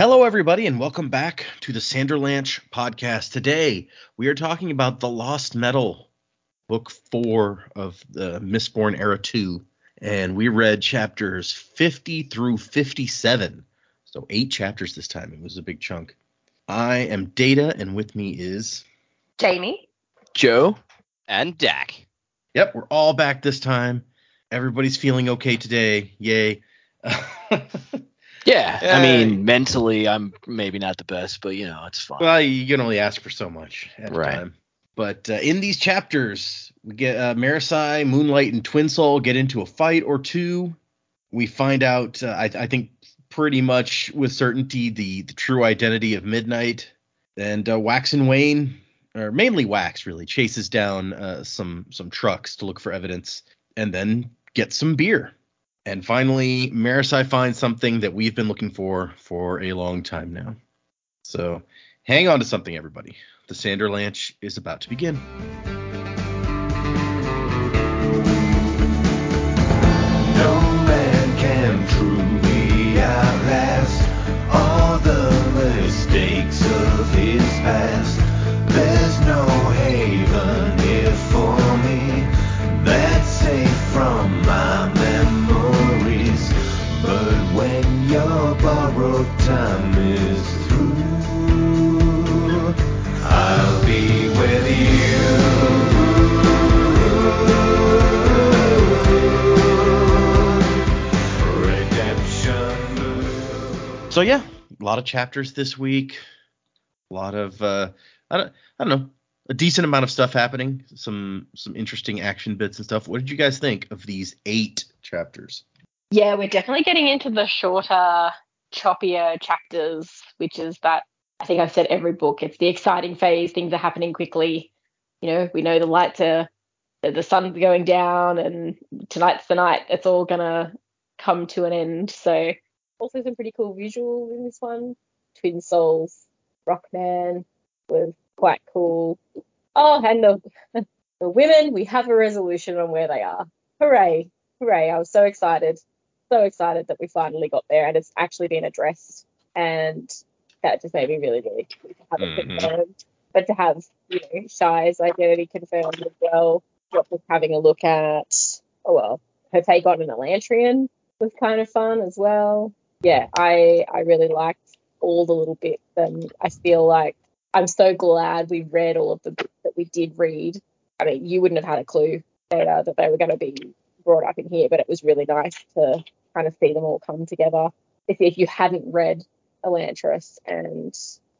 Hello, everybody, and welcome back to the Sanderlanche podcast. Today, we are talking about The Lost Metal, book four of the Mistborn Era 2. And we read chapters 50 through 57. So, eight chapters this time. It was a big chunk. I am Data, and with me is. Jamie. Joe. And Dak. Yep, we're all back this time. Everybody's feeling okay today. Yay. Yeah, I mean, mentally, I'm maybe not the best, but you know, it's fine. Well, you can only ask for so much at Right. a time. But uh, in these chapters, we get uh, Marasi, Moonlight, and Twin Soul get into a fight or two. We find out, uh, I, I think, pretty much with certainty the, the true identity of Midnight. And uh, Wax and Wayne, or mainly Wax, really chases down uh, some some trucks to look for evidence, and then gets some beer. And finally, Marasi finds something that we've been looking for for a long time now. So hang on to something, everybody. The Sanderlanche is about to begin. So yeah, a lot of chapters this week. A lot of uh, I don't I don't know a decent amount of stuff happening. Some some interesting action bits and stuff. What did you guys think of these eight chapters? Yeah, we're definitely getting into the shorter, choppier chapters, which is that I think I've said every book. It's the exciting phase. Things are happening quickly. You know, we know the lights are, the sun's going down, and tonight's the night. It's all gonna come to an end. So, also some pretty cool visuals in this one. Twin Souls, Rockman was quite cool. Oh, and the the women, we have a resolution on where they are. Hooray! Hooray! I was so excited so excited that we finally got there and it's actually been addressed and that just made me really really happy to have it Mhm. confirmed but to have you know Shai's identity confirmed as well what was having a look at oh well her take on an elantrian was kind of fun as well yeah i i really liked all the little bits and i feel like i'm so glad we read all of the books that we did read i mean you wouldn't have had a clue that, uh, that they were going to be brought up in here, but it was really nice to kind of see them all come together. If, if you hadn't read Elantris and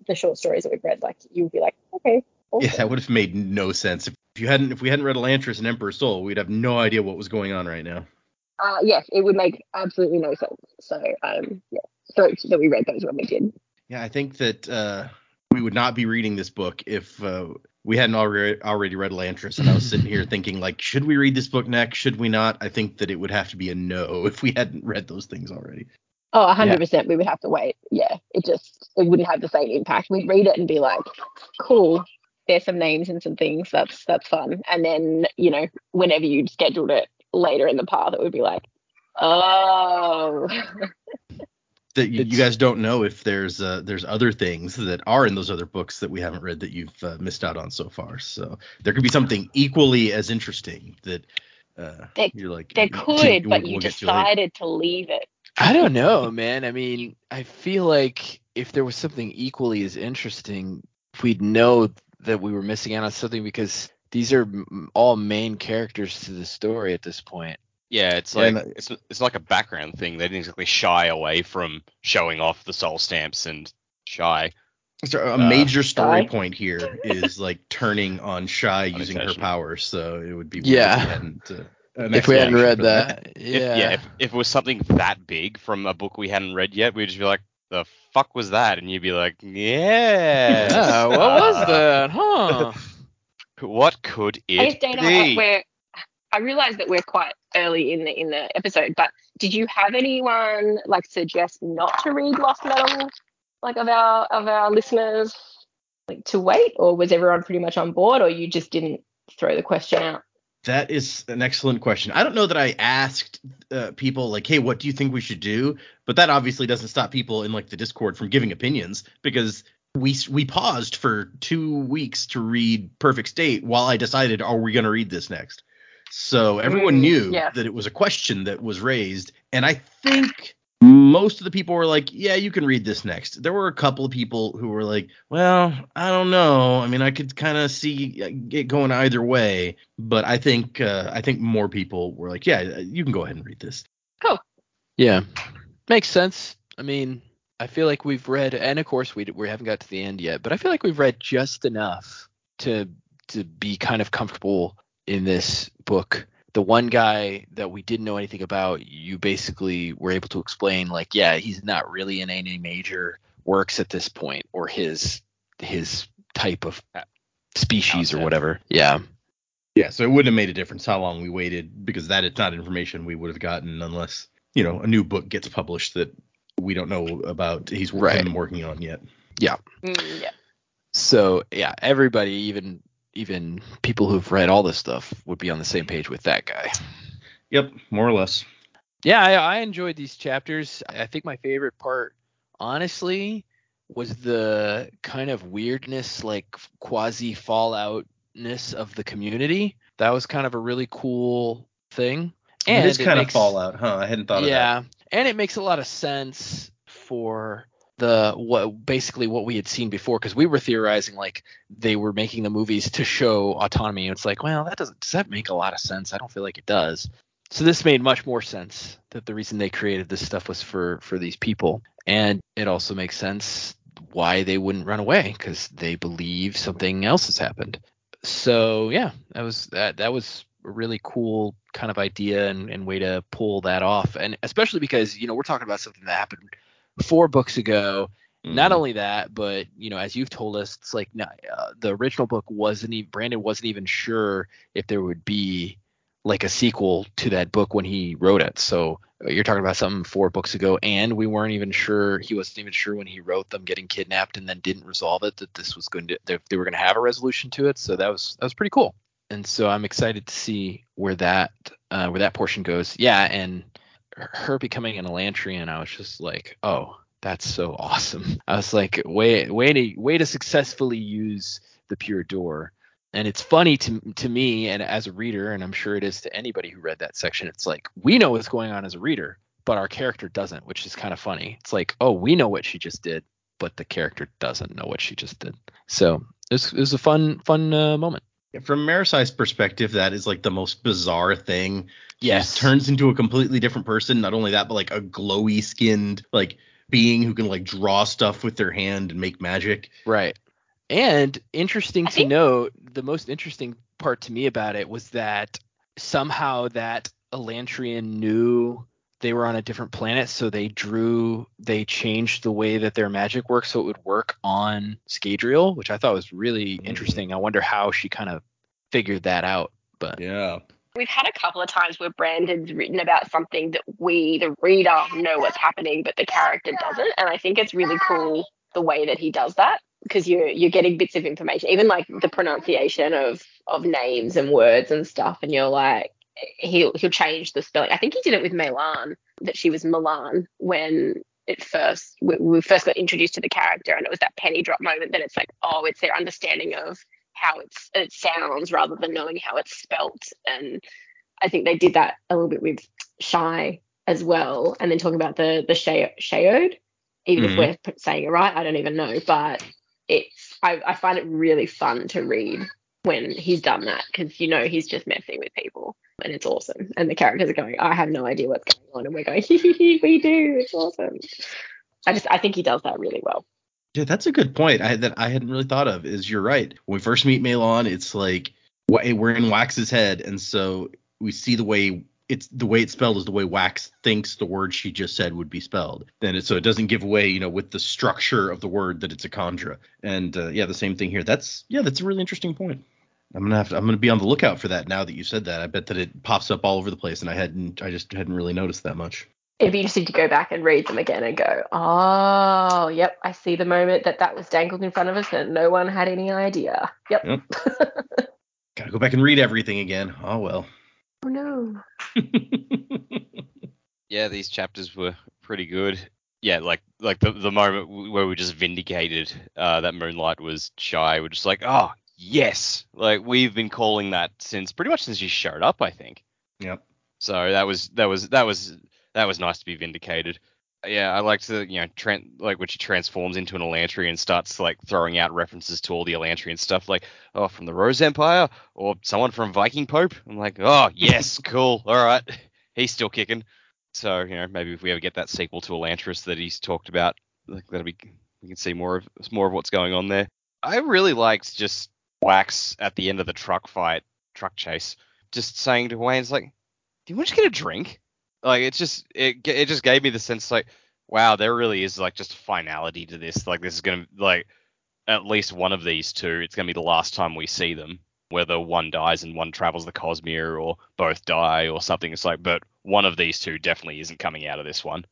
the short stories that we've read, like you would be like, okay, awesome. Yeah, that would have made no sense if you hadn't if we hadn't read Elantris and Emperor's Soul, we'd have no idea what was going on right now. Uh, yes, it would make absolutely no sense. So, um, yeah, stoked that we read those when we did. Yeah, I think that uh, we would not be reading this book if uh, we hadn't already already read Elantris, and I was sitting here thinking like, should we read this book next? Should we not? I think that it would have to be a no if we hadn't read those things already. Oh, 100% we would have to wait. Yeah, it just, it wouldn't have the same impact. We'd read it and be like, cool, there's some names and some things. That's, that's fun. And then, you know, whenever you'd scheduled it later in the path, it would be like, oh. That you, you guys don't know if there's uh, there's other things that are in those other books that we haven't read that you've uh, missed out on so far. So there could be something equally as interesting that uh, There- you're like There you- could, but we'll you get to later. decided to leave it. I don't know, man. I mean, I feel like if there was something equally as interesting, we'd know that we were missing out on something because these are all main characters to the story at this point. Yeah, it's like and- it's it's like a background thing. They didn't exactly shy away from showing off the soul stamps and Shai. So a Uh, major story Shai? point here is like turning on Shai using her Unintentional. powers. So it would be weird Yeah. if we hadn't, uh, if we hadn't read for that, If, yeah. yeah, if, if it was something that big from a book we hadn't read yet, we'd just be like, "The fuck was that?" And you'd be like, "Yeah, Yeah, what was that? Huh? What could I guess it Dana, be?" we're I realize that we're quite early in the in the episode, but did you have anyone like suggest not to read Lost Metal, like of our of our listeners, like to wait, or was everyone pretty much on board, or you just didn't throw the question out? That is an excellent question. I don't know that I asked uh, people like, "Hey, what do you think we should do?" But that obviously doesn't stop people in like the Discord from giving opinions because we we paused for two weeks to read Perfect State while I decided, are we going to read this next? So everyone Mm, knew yeah. that it was a question that was raised, and I think most of the people were like, "Yeah, you can read this next." There were a couple of people who were like, "Well, I don't know. I mean, I could kind of see uh, it going either way." But I think uh, I think more people were like, "Yeah, you can go ahead and read this." Cool. Yeah, makes sense. I mean, I feel like we've read, and of course we we haven't got to the end yet, but I feel like we've read just enough to to be kind of comfortable in this book. The one guy that we didn't know anything about, you basically were able to explain, like, yeah, he's not really in any major works at this point, or his his type of species or whatever. Yeah, Yeah, so it wouldn't have made a difference how long we waited because that is not information we would have gotten unless you know a new book gets published that we don't know about. He's Right. him working on yet. Mm, yeah. So yeah, everybody, even even people who've read all this stuff, would be on the same page with that guy. Yep, more or less. Yeah, I, I enjoyed these chapters. I think my favorite part, honestly, was the kind of weirdness, like quasi falloutness of the community. That was kind of a really cool thing. And it is kind makes- of Fallout, huh? I hadn't thought of that. And it makes a lot of sense for the what basically what we had seen before because we were theorizing like they were making the movies to show autonomy. And it's like well that doesn't does that make a lot of sense? I don't feel like it does. So this made much more sense that the reason they created this stuff was for for these people. And it also makes sense why they wouldn't run away because they believe something else has happened. So yeah that was that that was really cool kind of idea and, and way to pull that off. And especially because you know we're talking about something that happened four books ago. Not Mhm. only that but you know as you've told us it's like no, uh, the original book wasn't even brandon wasn't even sure if there would be like a sequel to that book when he wrote it. So uh, you're talking about something four books ago and we weren't even sure he wasn't even sure when he wrote them getting kidnapped and then didn't resolve it that this was going to that they were going to have a resolution to it. So that was that was pretty cool and so i'm excited to see where that uh, where that portion goes. Yeah and her becoming an elantrian i was just like oh that's so awesome. I was like way way to way to successfully use the pure door. And it's funny to to me and as a reader and i'm sure it is to anybody who read that section it's like we know what's going on as a reader but our character doesn't which is kind of funny. It's like oh we know what she just did but the character doesn't know what she just did. So it was, it was a fun fun uh, moment From Marasi's perspective, that is like the most bizarre thing. Yes. just turns into a completely different person. Not only that, but like a glowy skinned like being who can like draw stuff with their hand and make magic. Right. And interesting I to think- note, the most interesting part to me about it was that somehow that Elantrian knew they were on a different planet, so they drew, they changed the way that their magic works so it would work on Scadrial, which I thought was really Mhm. interesting. I wonder how she kind of figured that out. But Yeah. We've had a couple of times where Brandon's written about something that we, the reader, know what's happening, but the character doesn't. And I think it's really cool the way that he does that because you're you're getting bits of information, even like the pronunciation of of names and words and stuff, and you're like, he'll he'll change the spelling. I think he did it with MeLaan, that she was MeLaan when it first we, we first got introduced to the character, and it was that penny drop moment. Then it's like, oh, it's their understanding of how it's it sounds rather than knowing how it's spelt. And I think they did that a little bit with Shai as well. And then talking about the the Shay- Shaod, even Mhm. if we're saying it right, I don't even know. But it's I, I find it really fun to read when he's done that because you know he's just messing with people and it's awesome. And the characters are going, I have no idea what's going on, and we're going, we do. It's awesome. I just I think he does that really well. Yeah, that's a good point. I that I hadn't really thought of. Is you're right. When we first meet MeLaan, it's like we're in Wax's head, and so we see the way it's the way it's spelled is the way Wax thinks the word she just said would be spelled. Then it so it doesn't give away, you know, with the structure of the word that it's a conjura. And uh, yeah, the same thing here. That's yeah, that's a really interesting point. I'm gonna have to, I'm gonna be on the lookout for that now that you said that. I bet that it pops up all over the place, and I hadn't I just hadn't really noticed that much. It'd be interesting to go back and read them again and go, oh, yep, I see the moment that that was dangled in front of us and no one had any idea. Yep. Yep. Gotta go back and read everything again. Oh well. Oh no. yeah, these chapters were pretty good. Yeah, like like the the moment where we just vindicated uh, that Moonlight was Shai. We're just like, oh yes, like we've been calling that since pretty much since she showed up, I think. yep. So that was that was that was that was nice to be vindicated. Yeah, I liked the you know tran like when she transforms into an Elantrian and starts like throwing out references to all the Elantrian stuff, like oh from the Rose Empire or someone from Viking Pope. I'm like, oh yes, cool, all right, he's still kicking. So you know maybe if we ever get that sequel to Elantris that he's talked about, like that'll be we can see more of more of what's going on there. I really liked just Wax at the end of the truck fight, truck chase, just saying to Wayne's like, "Do you want to get a drink?" Like it's just it it just gave me the sense like, wow, there really is like just finality to this. Like this is gonna like at least one of these two, it's gonna be the last time we see them. Whether one dies and one travels the Cosmere, or both die, or something. It's like, but one of these two definitely isn't coming out of this one.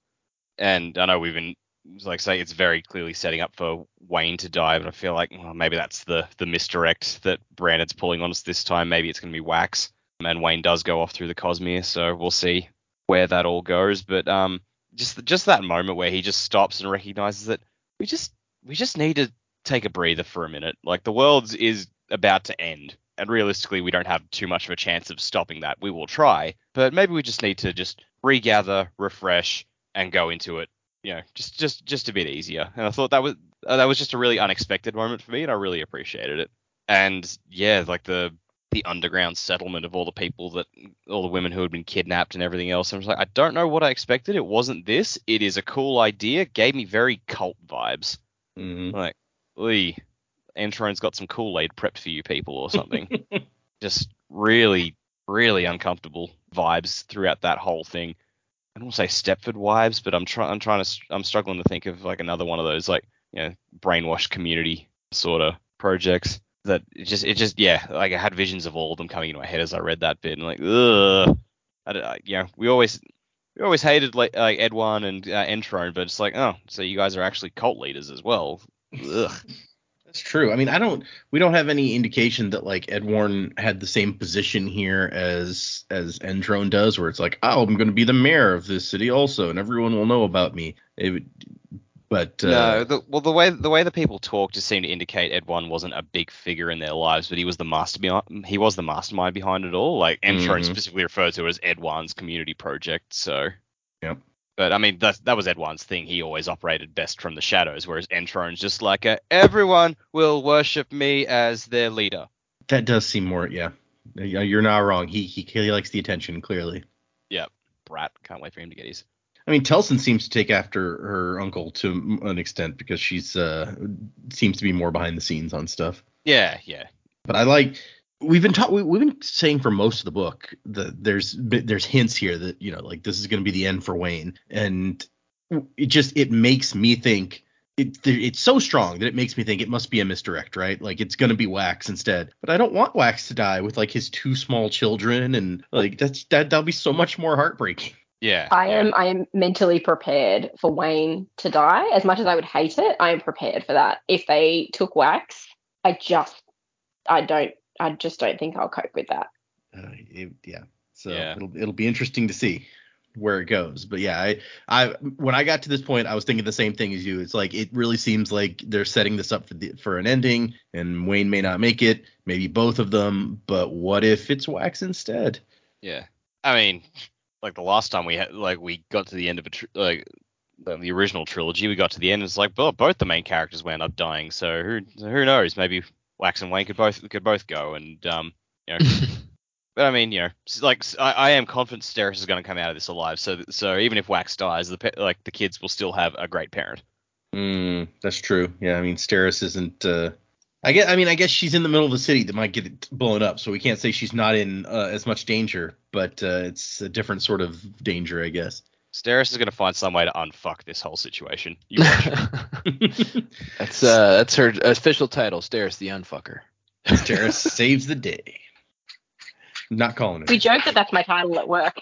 And I know we've been like say it's very clearly setting up for Wayne to die, but I feel like well, maybe that's the the misdirect that Brandon's pulling on us this time. Maybe it's to be Wax, and Wayne does go off through the Cosmere, so we'll see where that all goes. But um, just just that moment where he just stops and recognizes that we just we just need to take a breather for a minute. Like the world is about to end, and realistically, we don't have too much of a chance of stopping that. We will try, but maybe we just need to just regather, refresh, and go into it you know, just just just a bit easier. And I thought that was uh, that was just a really unexpected moment for me, and I really appreciated it. And yeah, like the the underground settlement of all the people that all the women who had been kidnapped and everything else. I was like, I don't know what I expected. It wasn't this. It is a cool idea. Gave me very cult vibes. Mhm. Like, lee, Entrone's got some Kool Aid prepped for you people or something. just really, really uncomfortable vibes throughout that whole thing. I don't want to say Stepford Wives, but I'm trying. I'm trying to. I'm struggling to think of like another one of those like you know brainwashed community sort of projects that it just it just yeah like I had visions of all of them coming into my head as I read that bit and like ugh. I, I, you know we always we always hated like, like Edwarn and uh, Entrone, but it's like oh so you guys are actually cult leaders as well. Ugh. That's true. I mean, I don't. We don't have any indication that like Edwarn had the same position here as as Entrone does, where it's like, oh, I'm going to be the mayor of this city also, and everyone will know about me. It but uh, no, the, well, the way the way the people talk just seemed to indicate Edwarn wasn't a big figure in their lives, but he was the master behind, he was the mastermind behind it all. Like Entrone Mhm. specifically referred to as Edwarn's community project. So, Yep. But I mean, that that was Edwarn's thing. He always operated best from the shadows, whereas Entrone's just like a, everyone will worship me as their leader. that does seem more. Yeah, Yeah, you're not wrong. He he, he likes the attention clearly. Yeah, brat, can't wait for him to get his. I mean, Telsin seems to take after her uncle to an extent because she's uh seems to be more behind the scenes on stuff. Yeah, yeah, But I like we've been talking we, we've been saying for most of the book that there's there's hints here that you know like this is going to be the end for Wayne, and it just it makes me think. It, it's so strong that it makes me think it must be a misdirect, right? Like it's gonna be Wax instead. But I don't want Wax to die with like his two small children, and like that's that that'll be so much more heartbreaking. Yeah. I am I am mentally prepared for Wayne to die. As much as I would hate it, I am prepared for that. If they took wax, I just I don't I just don't think I'll cope with that. Uh, it- yeah. So Yeah. it'll it'll be interesting to see where it goes. But yeah, I I when I got to this point, I was thinking the same thing as you. It's like it really seems like they're setting this up for the for an ending, and Wayne may not make it, maybe both of them. But what if it's Wax instead? Yeah, I mean, like the last time we had, like we got to the end of a tr- like the, the original trilogy, we got to the end. And It's like, well, both the main characters wound up dying. So who who knows? Maybe Wax and Wayne could both could both go. And um, you know, but I mean, you know, s- like I am confident Steris is going to come out of this alive. So so even if Wax dies, the pe- like the kids will still have a great parent. Mm, that's true. Yeah, I mean, Steris isn't. Uh, I guess. I mean, I guess she's in the middle of the city that might get it blown up, so we can't say she's not in uh, as much danger. But uh, it's a different sort of danger, I guess. Steris is going to find some way to unfuck this whole situation. You watch. that's uh that's her official title, Steris the Unfucker. Steris saves the day. Not calling it. We joke that that's my title at work.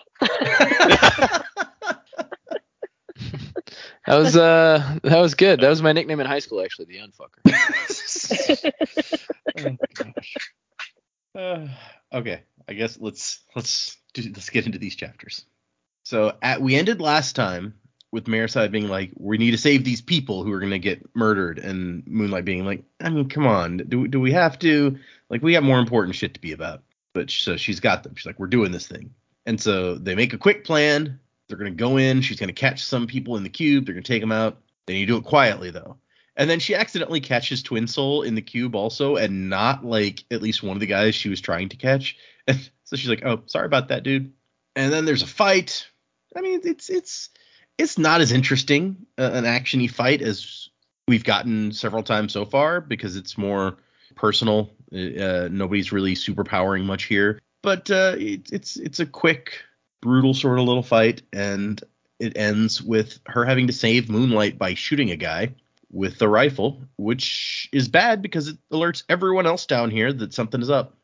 That was uh that was good. That was my nickname in high school actually, the Unfucker. Oh gosh. Uh, okay, I guess let's let's do, let's get into these chapters. So at we ended last time with Mariside being like, we need to save these people who are gonna get murdered, and Moonlight being like, I mean, come on, do do we have to? Like, we got more important shit to be about. But so she's got them. She's like, we're doing this thing, and so they make a quick plan. They're gonna go in. She's gonna catch some people in the cube. They're gonna take them out. They need to do it quietly though. And then she accidentally catches Twin Soul in the cube also, and not like at least one of the guys she was trying to catch. And so she's like, "Oh, sorry about that, dude." And then there's a fight. I mean, it's it's it's not as interesting uh, an actiony fight as we've gotten several times so far because it's more personal. Uh, nobody's really superpowering much here, but uh, it, it's it's a quick, brutal sort of little fight, and it ends with her having to save Moonlight by shooting a guy with the rifle, which is bad because it alerts everyone else down here that something is up.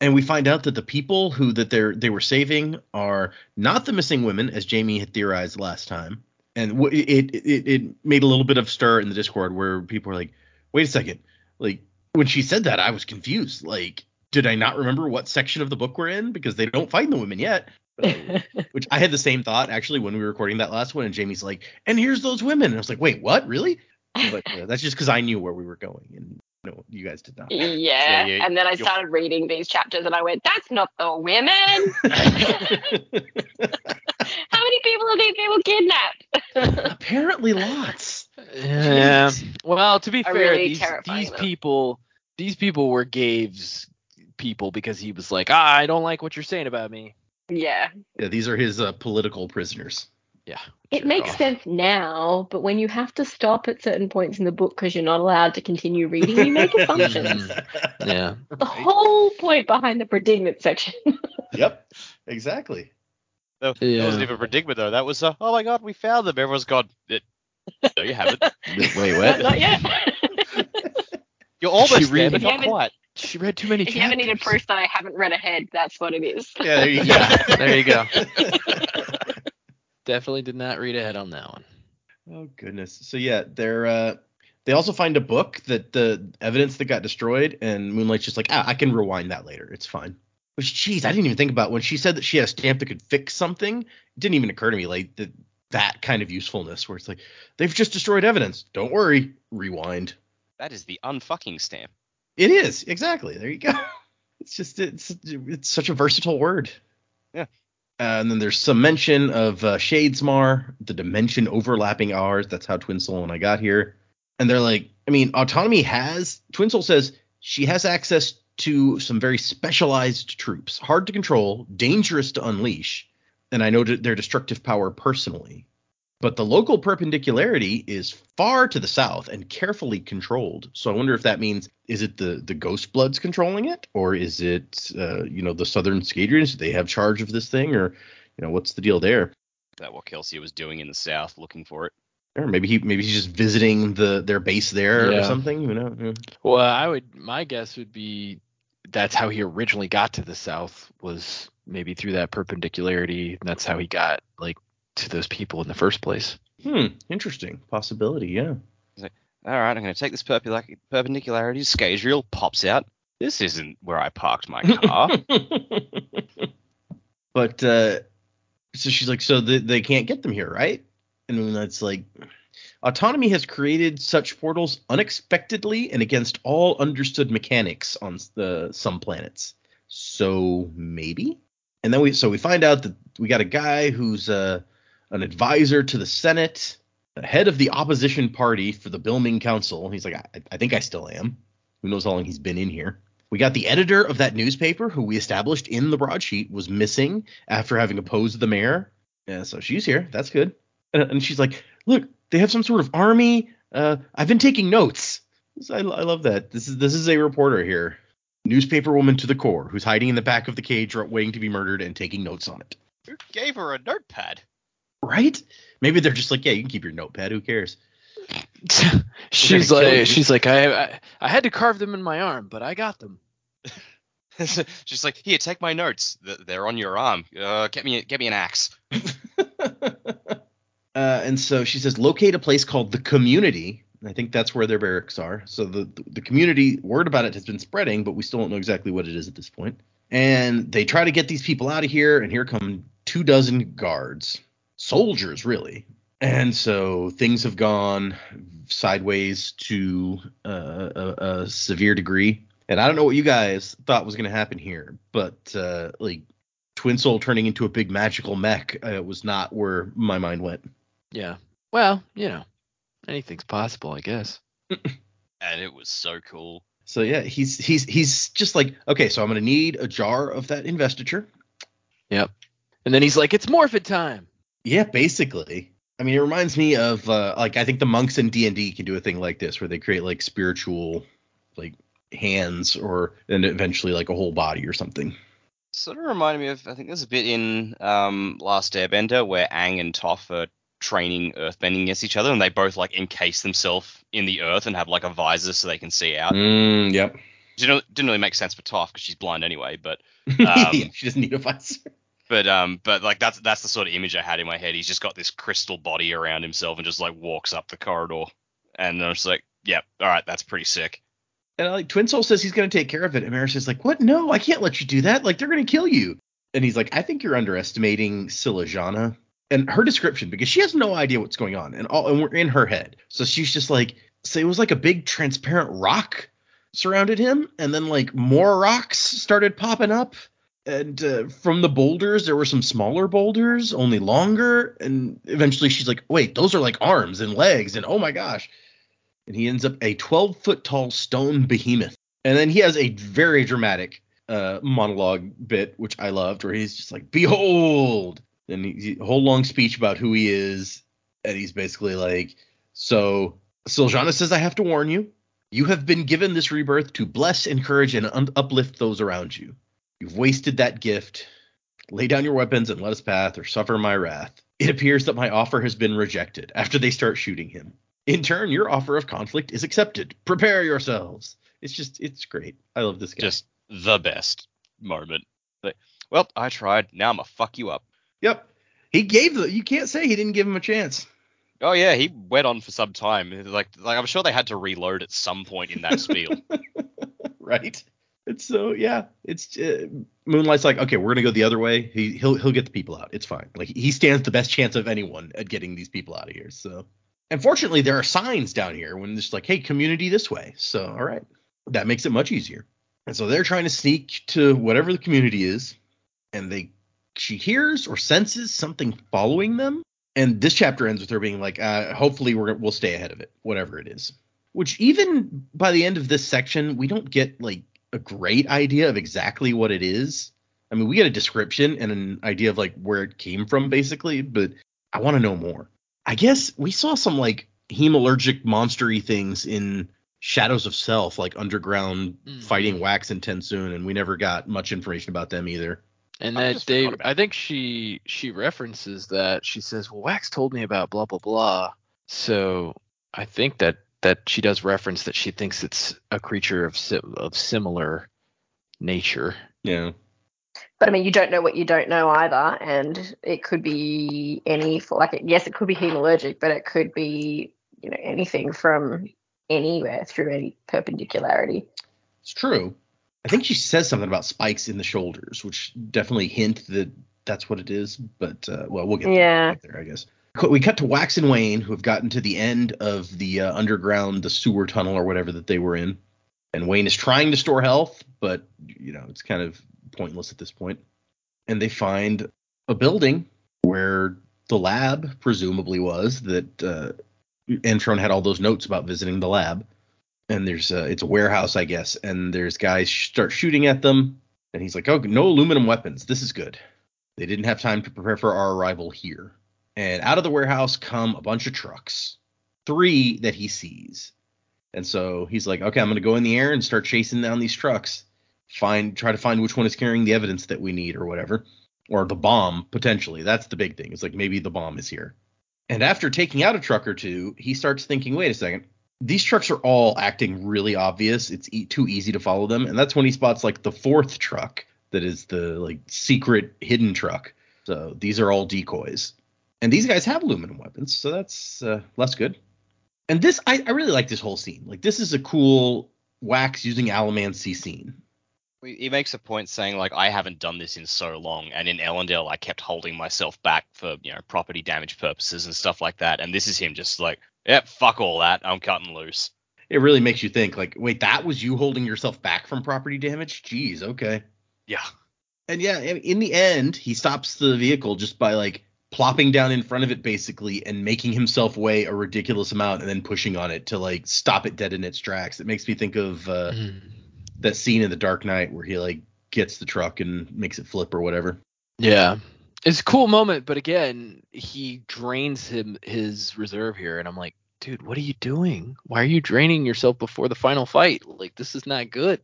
And we find out that the people who that they they were saving are not the missing women, as Jamie had theorized last time. And it, it it made a little bit of stir in the Discord where people were like, "Wait a second!" Like when she said that, I was confused. Like, did I not remember what section of the book we're in? Because they don't find the women yet. Which I had the same thought actually when we were recording that last one, and Jamie's like, "And here's those women." And I was like, "Wait, what? Really?" But uh, that's just because I knew where we were going, and you no, you guys did not. yeah. Yeah, yeah, and then I started reading these chapters and I went, that's not the women. How many people have these people kidnapped? Apparently, lots. Yeah. Jeez. Well, to be Are fair, really these these people these people were Gabe's people because he was like, ah, I don't like what you're saying about me. yeah. Yeah, these are his uh, political prisoners. Yeah. It makes off. sense now, but when you have to stop at certain points in the book because you're not allowed to continue reading, you make assumptions. Yeah. the whole point behind the predicament section. Yep, exactly. That, that Yeah. wasn't even a predicament though. That was uh, oh my god, we found them. Everyone's gone. "Eh, No, you haven't. Wait, not, what? not yet. You're almost She there, really- but If you not haven't- quite. She read too many if you ever needed chapters. proof that I haven't read ahead, that's what it is. Yeah, there you go. Yeah, there you go. Definitely did not read ahead on that one. oh goodness. So yeah, they're uh they also find a book that the evidence that got destroyed, and Moonlight's just like, ah, I can rewind that later. It's fine. Which, geez, I didn't even think about when she said that she had a stamp that could fix something. It didn't even occur to me like that that kind of usefulness where it's like they've just destroyed evidence. Don't worry, rewind. That is the unfucking stamp. It is exactly. There you go. It's just it's it's such a versatile word. Uh, and then there's some mention of uh, Shadesmar, the dimension overlapping ours. That's how Twin Soul and I got here. And they're like, I mean, autonomy has Twin Soul says she has access to some very specialized troops, hard to control, dangerous to unleash, and I know their destructive power personally. But the local perpendicularity is far to the south and carefully controlled. So I wonder if that means is it the the Ghost Bloods controlling it, or is it uh, you know the Southern Scadrians? Do they have charge of this thing, or you know what's the deal there? Is that what Kelsier was doing in the south, looking for it? Or maybe he maybe he's just visiting the their base there or something. You know. Yeah. Well, I would. My guess would be that's how he originally got to the south was maybe through that perpendicularity. And that's how he got like to those people in the first place. Hmm. Interesting possibility. Yeah. All right, I'm going to take this perpula- perpendicularity. Scadrial pops out. This isn't where I parked my car. but uh so she's like, so they, they can't get them here, right? And then that's like, autonomy has created such portals unexpectedly and against all understood mechanics on the some planets. So maybe. And then we so we find out that we got a guy who's uh, an advisor to the Senate, the head of the opposition party for the Bilming Council. He's like, I, I think I still am. Who knows how long he's been in here? We got the editor of that newspaper, who we established in the broadsheet was missing after having opposed the mayor. Yeah, so she's here. That's good. And, and she's like, "Look, they have some sort of army. Uh, I've been taking notes. I, I love that. This is this is a reporter here, newspaper woman to the core, who's hiding in the back of the cage, waiting to be murdered and taking notes on it. Who gave her a notepad? Right? Maybe they're just like, yeah, you can keep your notepad. Who cares? she's gonna kill you. like, she's like, I, I, I had to carve them in my arm, but I got them. She's like, here, take my notes. They're on your arm. Uh, get me, get me an axe. uh, and so she says, locate a place called the community. I think that's where their barracks are. So the the community word about it has been spreading, but we still don't know exactly what it is at this point. And they try to get these people out of here, and here come two dozen guards, soldiers really. And so things have gone sideways to uh, a, a severe degree. And I don't know what you guys thought was going to happen here, but uh, like Twin Soul turning into a big magical mech uh, was not where my mind went. Yeah. Well, you know, anything's possible, I guess. And it was so cool. So yeah, he's he's he's just like, okay, so I'm gonna need a jar of that investiture. Yep. And then he's like, "It's morphin time." Yeah, basically. I mean, it reminds me of uh, like I think the monks in D and D can do a thing like this, where they create like spiritual, like hands, or and eventually like a whole body or something. Sort of reminded me of I think there's a bit in um, Last Airbender where Aang and Toph are training earthbending against each other, and they both like encase themselves in the earth and have like a visor so they can see out. Mm, yep. Didn't, didn't really make sense for Toph because she's blind anyway, but yeah, she doesn't need a visor. But um but like that's that's the sort of image I had in my head. He's just got this crystal body around himself and just like walks up the corridor, and I was like, yep, all right, that's pretty sick. And like Twin Soul says he's gonna take care of it, and Maris is like, "What? No, I can't let you do that. Like they're gonna kill you." And he's like, "I think you're underestimating Silajana and her description because she has no idea what's going on, and all and we're in her head. So she's just like, so it was like a big transparent rock surrounded him, and then like more rocks started popping up." And uh, from the boulders, there were some smaller boulders, only longer. And eventually, she's like, "Wait, those are like arms and legs." And oh my gosh! and he ends up a 12 foot tall stone behemoth. And then he has a very dramatic uh, monologue bit, which I loved, where he's just like, "Behold!" and he, a whole long speech about who he is, and he's basically like, "So Siljana says I have to warn you. You have been given this rebirth to bless, encourage, and un- uplift those around you. You've wasted that gift. Lay down your weapons and let us pass, or suffer my wrath. It appears that my offer has been rejected after they start shooting him. In turn, your offer of conflict is accepted. Prepare yourselves. It's just, it's great. I love this guy. Just the best moment. Like, well, I tried. Now I'm gonna fuck you up. yep. He gave the. You can't say he didn't give him a chance. Oh yeah, he went on for some time. Like, like I'm sure they had to reload at some point in that spiel. right. It's so yeah. It's uh, Moonlight's like okay, we're gonna go the other way. He he'll he'll get the people out. It's fine. Like he stands the best chance of anyone at getting these people out of here. So, unfortunately, there are signs down here when it's like, hey, community this way. So all right, that makes it much easier. And so they're trying to sneak to whatever the community is, and they she hears or senses something following them. And this chapter ends with her being like, uh, hopefully we're we'll stay ahead of it, whatever it is. Which even by the end of this section, we don't get like a great idea of exactly what it is. I mean, we get a description and an idea of like where it came from, basically, but I want to know more. I guess we saw some like hemalurgic monstery things in Shadows of Self, like underground Mhm. fighting Wax and TenSoon, and we never got much information about them either. And I that just they, I think she she references that she says, "Well, Wax told me about blah blah blah." So I think that that she does reference that she thinks it's a creature of si- of similar nature. Yeah. But I mean, you don't know what you don't know either, and it could be any for like yes, it could be hemalurgic, but it could be you know anything from anywhere through any perpendicularity. It's true. I think she says something about spikes in the shoulders, which definitely hint that that's what it is. But uh, well, we'll get Yeah. there, I guess. We cut to Wax and Wayne, who have gotten to the end of the uh, underground, the sewer tunnel or whatever that they were in, and Wayne is trying to store health, but you know it's kind of pointless at this point. And they find a building where the lab presumably was that uh, Entrone had all those notes about visiting the lab and there's a, it's a warehouse, I guess, and there's guys start shooting at them, and he's like, "Oh, no aluminum weapons. This is good." They didn't have time to prepare for our arrival here. And out of the warehouse come a bunch of trucks, three that he sees, and so he's like, "Okay, I'm gonna go in the air and start chasing down these trucks, find try to find which one is carrying the evidence that we need or whatever, or the bomb potentially. That's the big thing. It's like maybe the bomb is here." And after taking out a truck or two, he starts thinking, "Wait a second, these trucks are all acting really obvious. It's e- too easy to follow them, and that's when he spots like the fourth truck that is the like secret hidden truck. So these are all decoys, and these guys have aluminum weapons, so that's uh, less good. And this, I, I really like this whole scene. Like, this is a cool wax using Allomancy scene. He makes a point saying like I haven't done this in so long, and in Elendel I kept holding myself back for you know property damage purposes and stuff like that. And this is him just like, yep, fuck all that, I'm cutting loose. It really makes you think, like, wait, that was you holding yourself back from property damage? Jeez, okay. Yeah, And yeah, in the end, he stops the vehicle just by like plopping down in front of it basically and making himself weigh a ridiculous amount and then pushing on it to like stop it dead in its tracks. It makes me think of uh, Mm. that scene in The Dark Knight where he like gets the truck and makes it flip or whatever. Yeah. It's a cool moment, but again, he drains him his reserve here, and I'm like, dude, what are you doing? Why are you draining yourself before the final fight? Like, this is not good.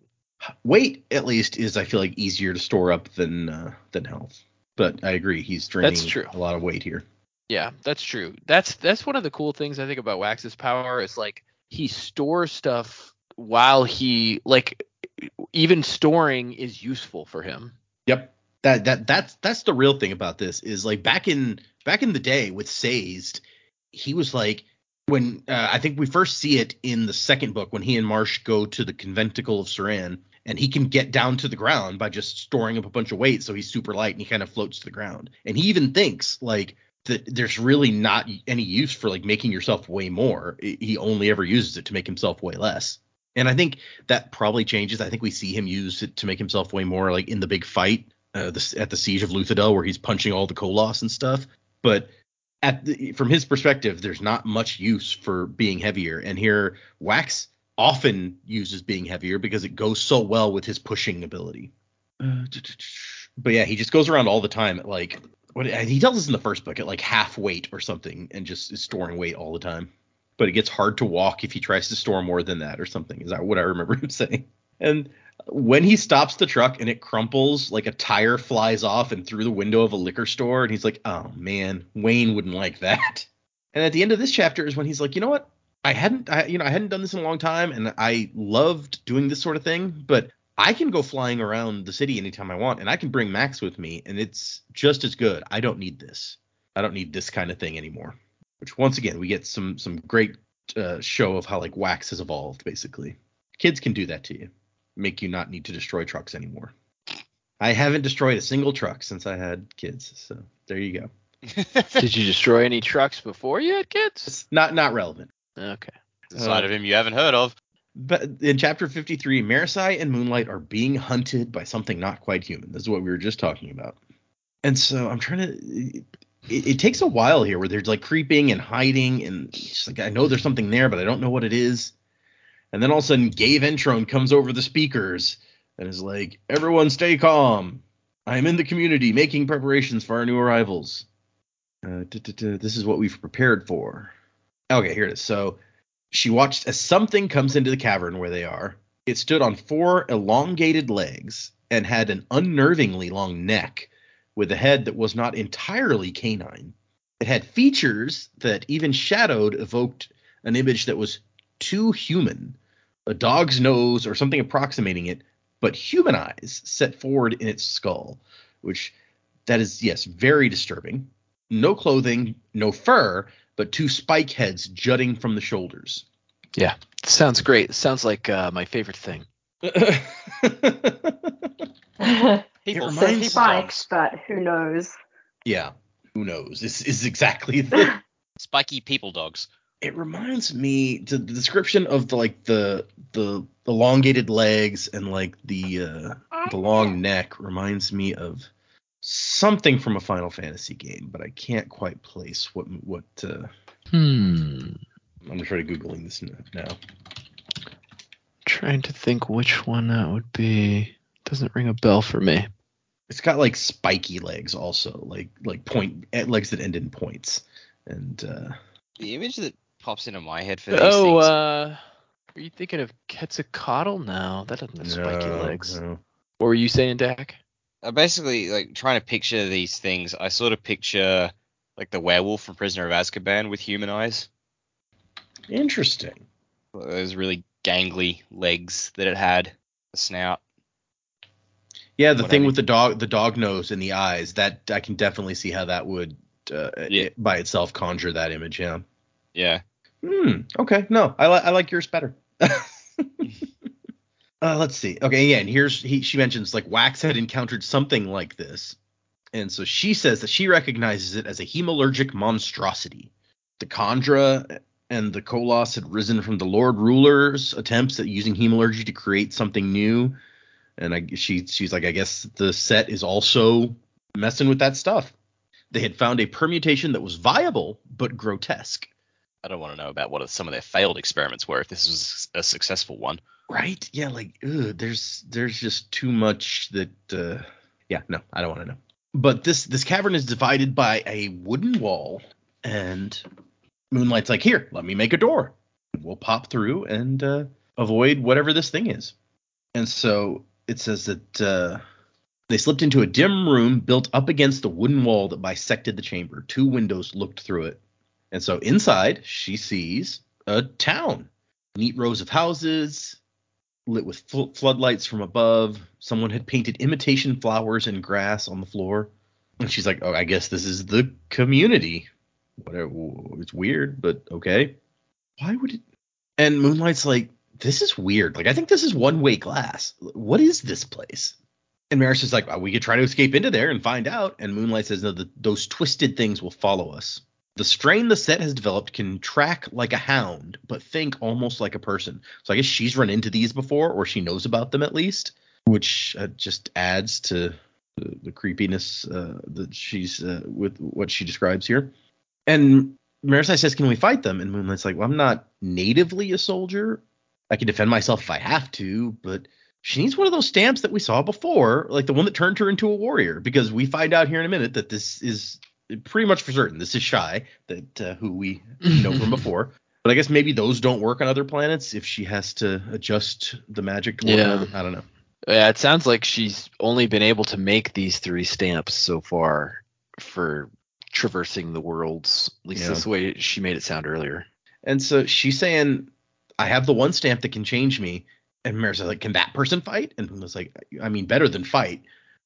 Weight, at least, is I feel like easier to store up than uh, than health. But I agree, he's draining That's true. a lot of weight here. Yeah, that's true. That's that's one of the cool things I think about Wax's power is like he stores stuff while he like even storing is useful for him. Yep. That that that's that's the real thing about this is like back in back in the day with Sazed, he was like when uh, I think we first see it in the second book when he and Marsh go to the conventicle of Seran and he can get down to the ground by just storing up a bunch of weight so he's super light and he kind of floats to the ground. And he even thinks like that there's really not any use for like making yourself weigh more. He only ever uses it to make himself weigh less. And I think that probably changes. I think we see him use it to make himself weigh more, like in the big fight uh, the, at the siege of Luthadel, where he's punching all the Koloss and stuff. But the, from his perspective, there's not much use for being heavier. And here, Wax often uses being heavier because it goes so well with his pushing ability. But yeah, he just goes around all the time at like what he tells us in the first book at like half weight or something, and just is storing weight all the time but it gets hard to walk if he tries to store more than that or something. Is that what I remember him saying? And when he stops the truck and it crumples, like a tire flies off and through the window of a liquor store, and he's like, "Oh man, Wayne wouldn't like that." And at the end of this chapter is when he's like, "You know what? I hadn't, I, you know, I hadn't done this in a long time, and I loved doing this sort of thing, but." I can go flying around the city anytime I want, and I can bring Max with me, and it's just as good. I don't need this. I don't need this kind of thing anymore which once again we get some some great uh, show of how like wax has evolved basically kids can do that to you make you not need to destroy trucks anymore i haven't destroyed a single truck since i had kids so there you go Did you destroy any trucks before you had kids? it's not not relevant Okay. the side of him you haven't heard of. but in chapter 53 Marasi and moonlight are being hunted by something not quite human. This is what we were just talking about. And so i'm trying to it, it takes a while here where they're like creeping and hiding and it's like i know there's something there but i don't know what it is. And then all of a sudden Gave Entrone comes over the speakers and is like everyone stay calm. I am in the community making preparations for our new arrivals. Uh, this is what we've prepared for okay here it is so she watched as something comes into the cavern where they are. It stood on four elongated legs and had an unnervingly long neck with a head that was not entirely canine. It had features that even shadowed evoked an image that was too human, a dog's nose or something approximating it, but human eyes set forward in its skull, which that is yes, very disturbing. No clothing, no fur, but two spike heads jutting from the shoulders. Yeah. Sounds great. Sounds like uh, my favorite thing. People, reminds- people Mine's- Spikes, but who knows? yeah, who knows? This is exactly the. spiky people dogs. it reminds me to the description of the like the the elongated legs and like the uh the long neck reminds me of something from a Final Fantasy game, but I can't quite place what what. uh Hmm. I'm gonna googling this now. Trying to think which one that would be. Doesn't ring a bell for me. It's got like spiky legs also, like like point eh, legs that end in points, and uh The image that pops into my head for these Oh, things. uh, are you thinking of Quetzalcoatl? now? that doesn't have spiky legs. no. What were you saying, Dak? I basically like trying to picture these things. I sort of picture like the werewolf from Prisoner of Azkaban with human eyes. Interesting. Those really gangly legs that it had, a snout. Yeah, the thing with the dog, the dog nose and the eyes, that I can definitely see how that would uh, Yeah. it- by itself conjure that image. Yeah. Yeah. Hmm. Okay. No, I, li- I like yours better. uh, let's see. Okay. Yeah. And here's he. She mentions like Wax had encountered something like this, and so she says that she recognizes it as a hemalurgic monstrosity. The Kandra and the Koloss had risen from the Lord Ruler's attempts at using hemalurgy to create something new, and I she she's like I guess the set is also messing with that stuff. They had found a permutation that was viable but grotesque. I don't want to know about what some of their failed experiments were if this was a successful one. Right? Yeah, like ugh, there's there's just too much that uh yeah, no, I don't want to know. But this this cavern is divided by a wooden wall and Moonlight's like, "Here, let me make a door. We'll pop through and uh avoid whatever this thing is." And so it says that uh they slipped into a dim room built up against the wooden wall that bisected the chamber. Two windows looked through it. And so inside, she sees a town. Neat rows of houses, lit with fl- floodlights from above. Someone had painted imitation flowers and grass on the floor. And she's like, "Oh, I guess this is the community. Whatever. It's weird, but okay. Why would it?" And Moonlight's like, "This is weird. Like, I think this is one-way glass. What is this place?" And Maris is like, well, "We could try to escape into there and find out." And Moonlight says, "No, the, those twisted things will follow us." The strain the set has developed can track like a hound, but think almost like a person. So I guess she's run into these before, or she knows about them at least, which uh, just adds to the, the creepiness uh, that she's uh, with what she describes here. And Marasi says, "Can we fight them?" And Moonlight's like, "Well, I'm not natively a soldier. I can defend myself if I have to, but." She needs one of those stamps that we saw before, like the one that turned her into a warrior, because we find out here in a minute that this is pretty much for certain. This is Shai, that uh, who we know from before. But I guess maybe those don't work on other planets if she has to adjust the magic Yeah. other, I don't know. Yeah, it sounds like she's only been able to make these three stamps so far for traversing the worlds. At least Yeah. that's the way she made it sound earlier. And so she's saying, I have the one stamp that can change me. And Maris is like, can that person fight? And was like, I mean, better than fight.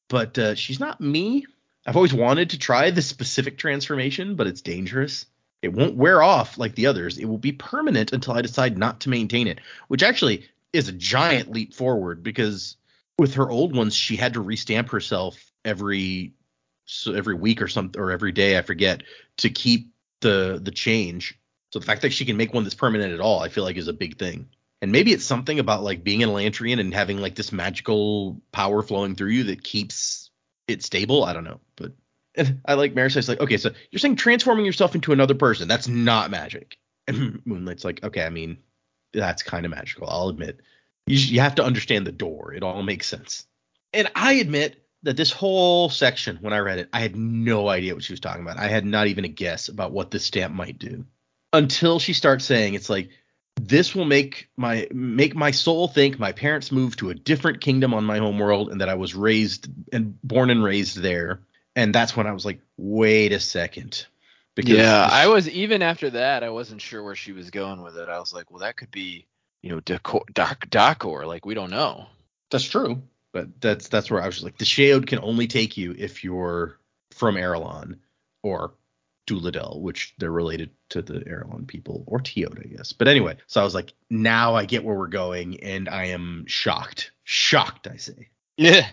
But uh, she's not me. I've always wanted to try this specific transformation, but it's dangerous. It won't wear off like the others. It will be permanent until I decide not to maintain it, which actually is a giant leap forward because with her old ones, she had to restamp herself every so every week or something or every day, I forget, to keep the the change. So the fact that she can make one that's permanent at all, I feel like is a big thing. And maybe it's something about like being an Elantrian and having like this magical power flowing through you that keeps it stable. I don't know, but I like Marasi's like, okay, so you're saying transforming yourself into another person, that's not magic. And Moonlight's like, okay, I mean, that's kind of magical. I'll admit. You, you have to understand the door. It all makes sense. And I admit that this whole section, when I read it, I had no idea what she was talking about. I had not even a guess about what this stamp might do until she starts saying it's like this will make my make my soul think my parents moved to a different kingdom on my home world and that I was raised and born and raised there. And that's when I was like, wait a second. Because yeah, this- I was even after that, I wasn't sure where she was going with it. I was like, well, that could be, you know, Dakhor, Doc, Dakhor. Like we don't know. That's true, but that's that's where I was like the Shaod can only take you if you're from Arelon or Duladel, which they're related to the Arelon people or Teod, I guess. But anyway, so I was like, now I get where we're going, and I am shocked, shocked, I say. Yeah.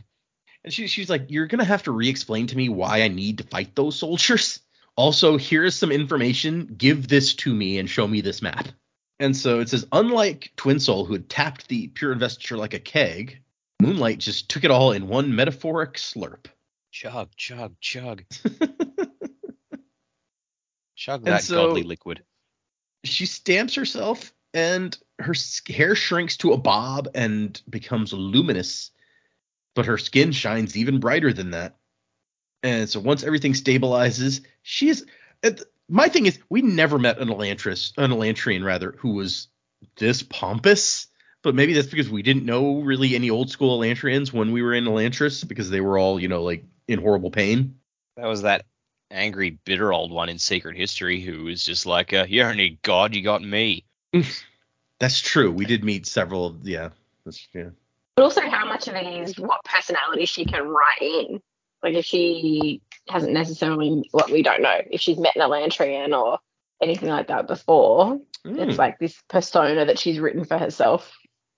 And she, she's like, you're gonna have to re-explain to me why I need to fight those soldiers. Also, here is some information. Give this to me and show me this map. And so it says, unlike Twin Soul, who had tapped the pure investiture like a keg, Moonlight just took it all in one metaphoric slurp. Chug, chug, chug. Chug that so- godly liquid. she stamps herself, and her hair shrinks to a bob and becomes luminous, but her skin shines even brighter than that. And so once everything stabilizes, she is. uh, My thing is, we never met an Elantris, an Elantrian rather, who was this pompous. But maybe that's because we didn't know really any old school Elantrians when we were in Elantris because they were all, you know, like in horrible pain. That was that angry, bitter old one in Secret History who was just like, uh, "You don't need God, you got me." That's true. We did meet several. of Yeah. That's, yeah. But also how much of it is what personality she can write in. Like if she hasn't necessarily what we don't know, if she's met an Elantrian or anything like that before. Mm. It's like this persona that she's written for herself.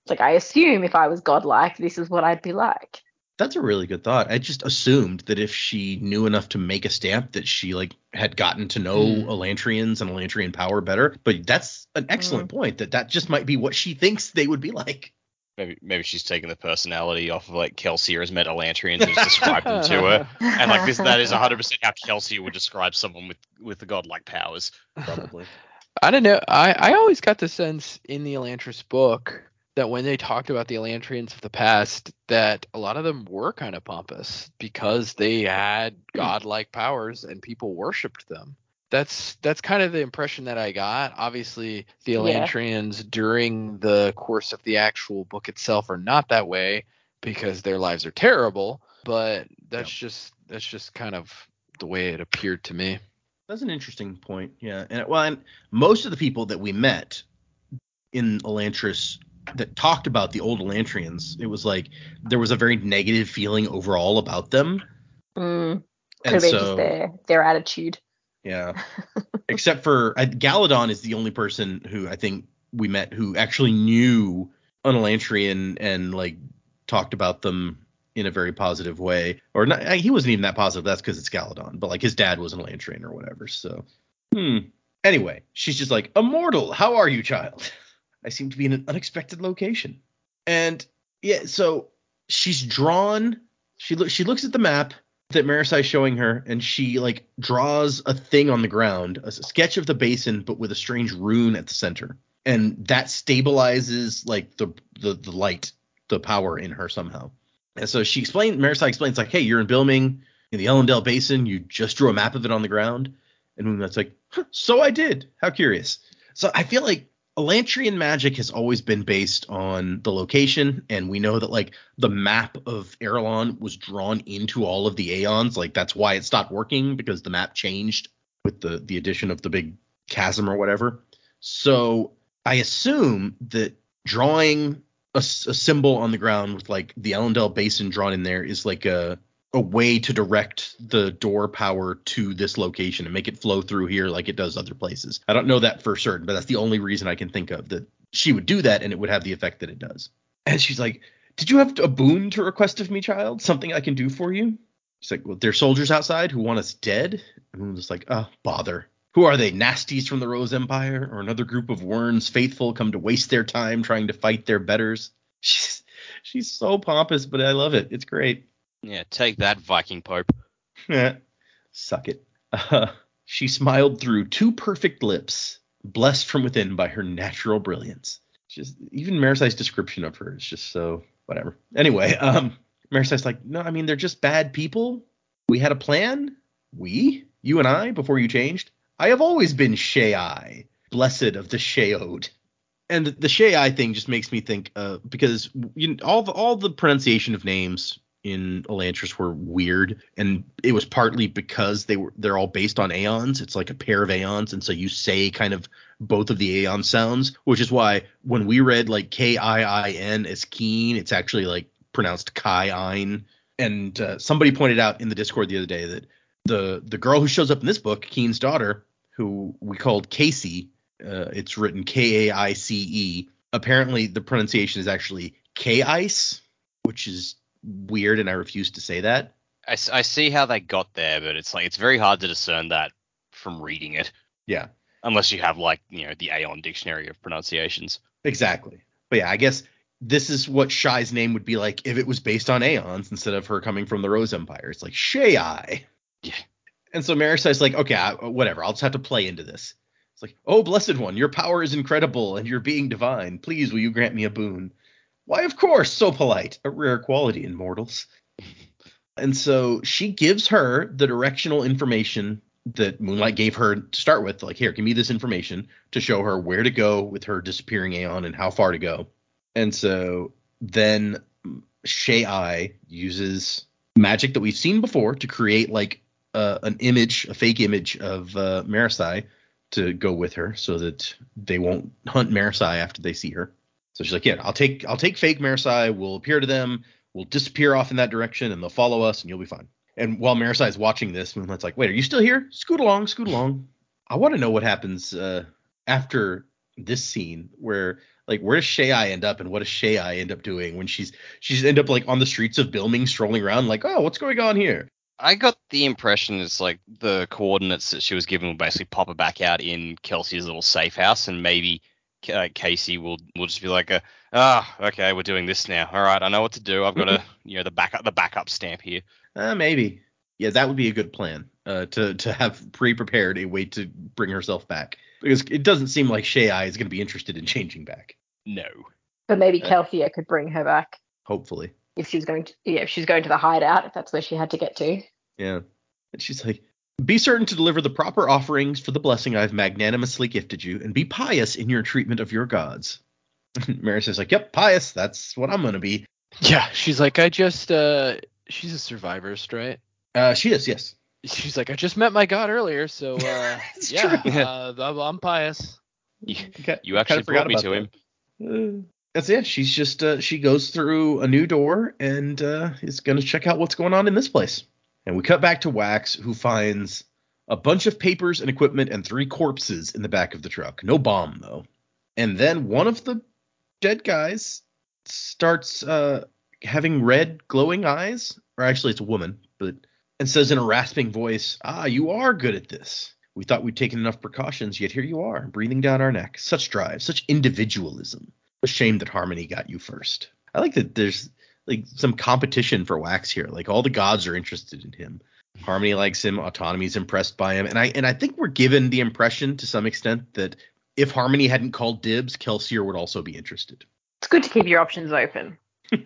It's like I assume if I was godlike, this is what I'd be like. That's a really good thought. I just assumed that if she knew enough to make a stamp, that she like had gotten to know Hmm. Elantrians and Elantrian power better. But that's an excellent point. That that just might be what she thinks they would be like. Maybe maybe she's taken the personality off of like Kelsier has met Elantrians and has described them to her. And like this that is 100% how Kelsier would describe someone with with the godlike powers. Probably. I don't know. I, I always got the sense in the Elantris book that when they talked about the Elantrians of the past, that a lot of them were kind of pompous because they had hmm. godlike powers and people worshipped them. That's that's kind of the impression that I got. Obviously, the Yeah. Elantrians during the course of the actual book itself are not that way because their lives are terrible. But that's just that's just kind of the way it appeared to me. That's an interesting point. Yeah, and well, and most of the people that we met in Elantris that talked about the old Elantrians, it was like there was a very negative feeling overall about them. Mm, And could have been so, their their attitude. yeah, except for uh, Galadon is the only person who I think we met who actually knew an Elantrian and like talked about them in a very positive way. Or not, uh, he wasn't even that positive. That's because it's Galadon, but like his dad was an Elantrian or whatever. So, hmm. Anyway, she's just like, Immortal, how are you, child? I seem to be in an unexpected location. And yeah, so she's drawn. She looks. She looks at the map that Marasi's showing her, and she like draws a thing on the ground, a sketch of the basin, but with a strange rune at the center, and that stabilizes like the the, the light, the power in her somehow. And so she explained. Marasi explains like, "Hey, you're in Bilming in the Elendel Basin. You just drew a map of it on the ground." And that's like, huh, "So I did. How curious." So I feel like Elantrian magic has always been based on the location, and we know that like the map of Arelon was drawn into all of the Aeons. Like that's why it stopped working because the map changed with the the addition of the big chasm or whatever. So I assume that drawing a symbol on the ground with like the Elendel Basin drawn in there is like a a way to direct the door power to this location and make it flow through here like it does other places. I don't know that for certain, but that's the only reason I can think of that she would do that and it would have the effect that it does. And she's like, Did you have a boon to request of me, child? Something I can do for you? She's like, Well, there's soldiers outside who want us dead. And I'm just like, Oh, bother. Who are they? Nasties from the Rose Empire or another group of Wyrn's faithful come to waste their time trying to fight their betters? She's she's so pompous, but I love it. It's great. Yeah, take that Viking Pope. Suck it. Uh, she smiled through two perfect lips, blessed from within by her natural brilliance. Just even Marasi's description of her is just so whatever. Anyway, um, Marasi's like, no, I mean they're just bad people. We had a plan. We, you and I, before you changed. I have always been Shei, blessed of the Shaod. And the Shei thing just makes me think, uh, because you know, all the all the pronunciation of names in Elantris were weird, and it was partly because they were they're all based on aeons. It's like a pair of aeons, and so you say kind of both of the aeon sounds, which is why when we read like K I I N as keen, it's actually like pronounced Kai Ein. And uh, somebody pointed out in the Discord the other day that the the girl who shows up in this book, Kiin's daughter, who we called Casey, uh, it's written K A I C E. Apparently, the pronunciation is actually K Ice, which is weird, and I refuse to say that. I see how they got there, but it's like it's very hard to discern that from reading it, Yeah, unless you have like you know the Aeon dictionary of pronunciations. exactly. But yeah, I guess this is what Shai's name would be like if it was based on aeons instead of her coming from the Rose Empire. It's like Shai. Yeah. And so Marasi's like, okay, I, whatever. I'll just have to play into this. It's like, oh, blessed one, your power is incredible and you're being divine. Please, will you grant me a boon? Why, of course, so polite, a rare quality in mortals. and so she gives her the directional information that Moonlight gave her to start with. Like, here, give me this information to show her where to go with her disappearing Aeon and how far to go. And so then Shei uses magic that we've seen before to create like uh, an image, a fake image of uh, Marasi to go with her, so that they won't hunt Marasi after they see her. So she's like, "Yeah, I'll take I'll take fake Marasi. We'll appear to them. We'll disappear off in that direction, and they'll follow us, and you'll be fine." And while Marasi is watching this, Moonlight's like, "Wait, are you still here? Scoot along, scoot along." I want to know what happens uh, after this scene where like where does Shai end up and what does Shai end up doing when she's she's end up like on the streets of Bilming strolling around like oh what's going on here I got the impression it's like the coordinates that she was given will basically pop her back out in Kelsier's little safe house, and maybe uh, Casey will will just be like, a, ah, okay, we're doing this now. All right, I know what to do. I've got a you know the backup the backup stamp here. uh, maybe yeah that would be a good plan uh, to to have pre-prepared a way to bring herself back because it doesn't seem like Shai is going to be interested in changing back No. But maybe Uh, Kelsier could bring her back hopefully if she's going to yeah, if she's going to the hideout, if that's where she had to get to. Yeah. And she's like, Be certain to deliver the proper offerings for the blessing I've magnanimously gifted you, and be pious in your treatment of your gods. Maris like, Yep, pious. That's what I'm gonna be. Yeah, she's like, I just, uh, she's a survivorist, right? Uh, she is, yes. She's like, I just met my god earlier, so uh, yeah, true. uh, I'm, I'm pious. You, Okay, you actually forgot brought me about to him. Uh, that's it. She's just uh, she goes through a new door and uh, is gonna check out what's going on in this place. And we cut back to Wax, who finds a bunch of papers and equipment and three corpses in the back of the truck. No bomb though. And then one of the dead guys starts uh, having red glowing eyes, or actually it's a woman, but and says in a rasping voice, "Ah, you are good at this. We thought we'd taken enough precautions, yet here you are, breathing down our neck. Such drive, such individualism. A shame that Harmony got you first. I like that there's like some competition for Wax here. Like all the gods are interested in him. Harmony likes him, Autonomy's impressed by him, and I and I think we're given the impression to some extent that if Harmony hadn't called dibs, Kelsier would also be interested. It's good to keep your options open.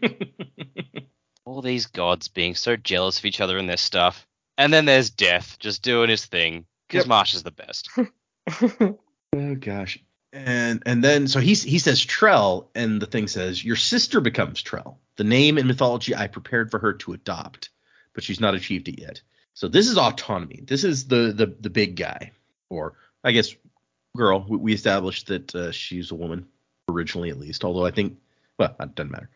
All these gods being so jealous of each other and their stuff. And then there's Death just doing his thing. Because Yep. Marsh is the best. Oh gosh. And and then so he he says Trell, and the thing says your sister becomes Trell, the name in mythology I prepared for her to adopt, but she's not achieved it yet. So this is autonomy. This is the the the big guy, or I guess girl. We, we established that uh, she's a woman originally, at least. Although I think well, it doesn't matter.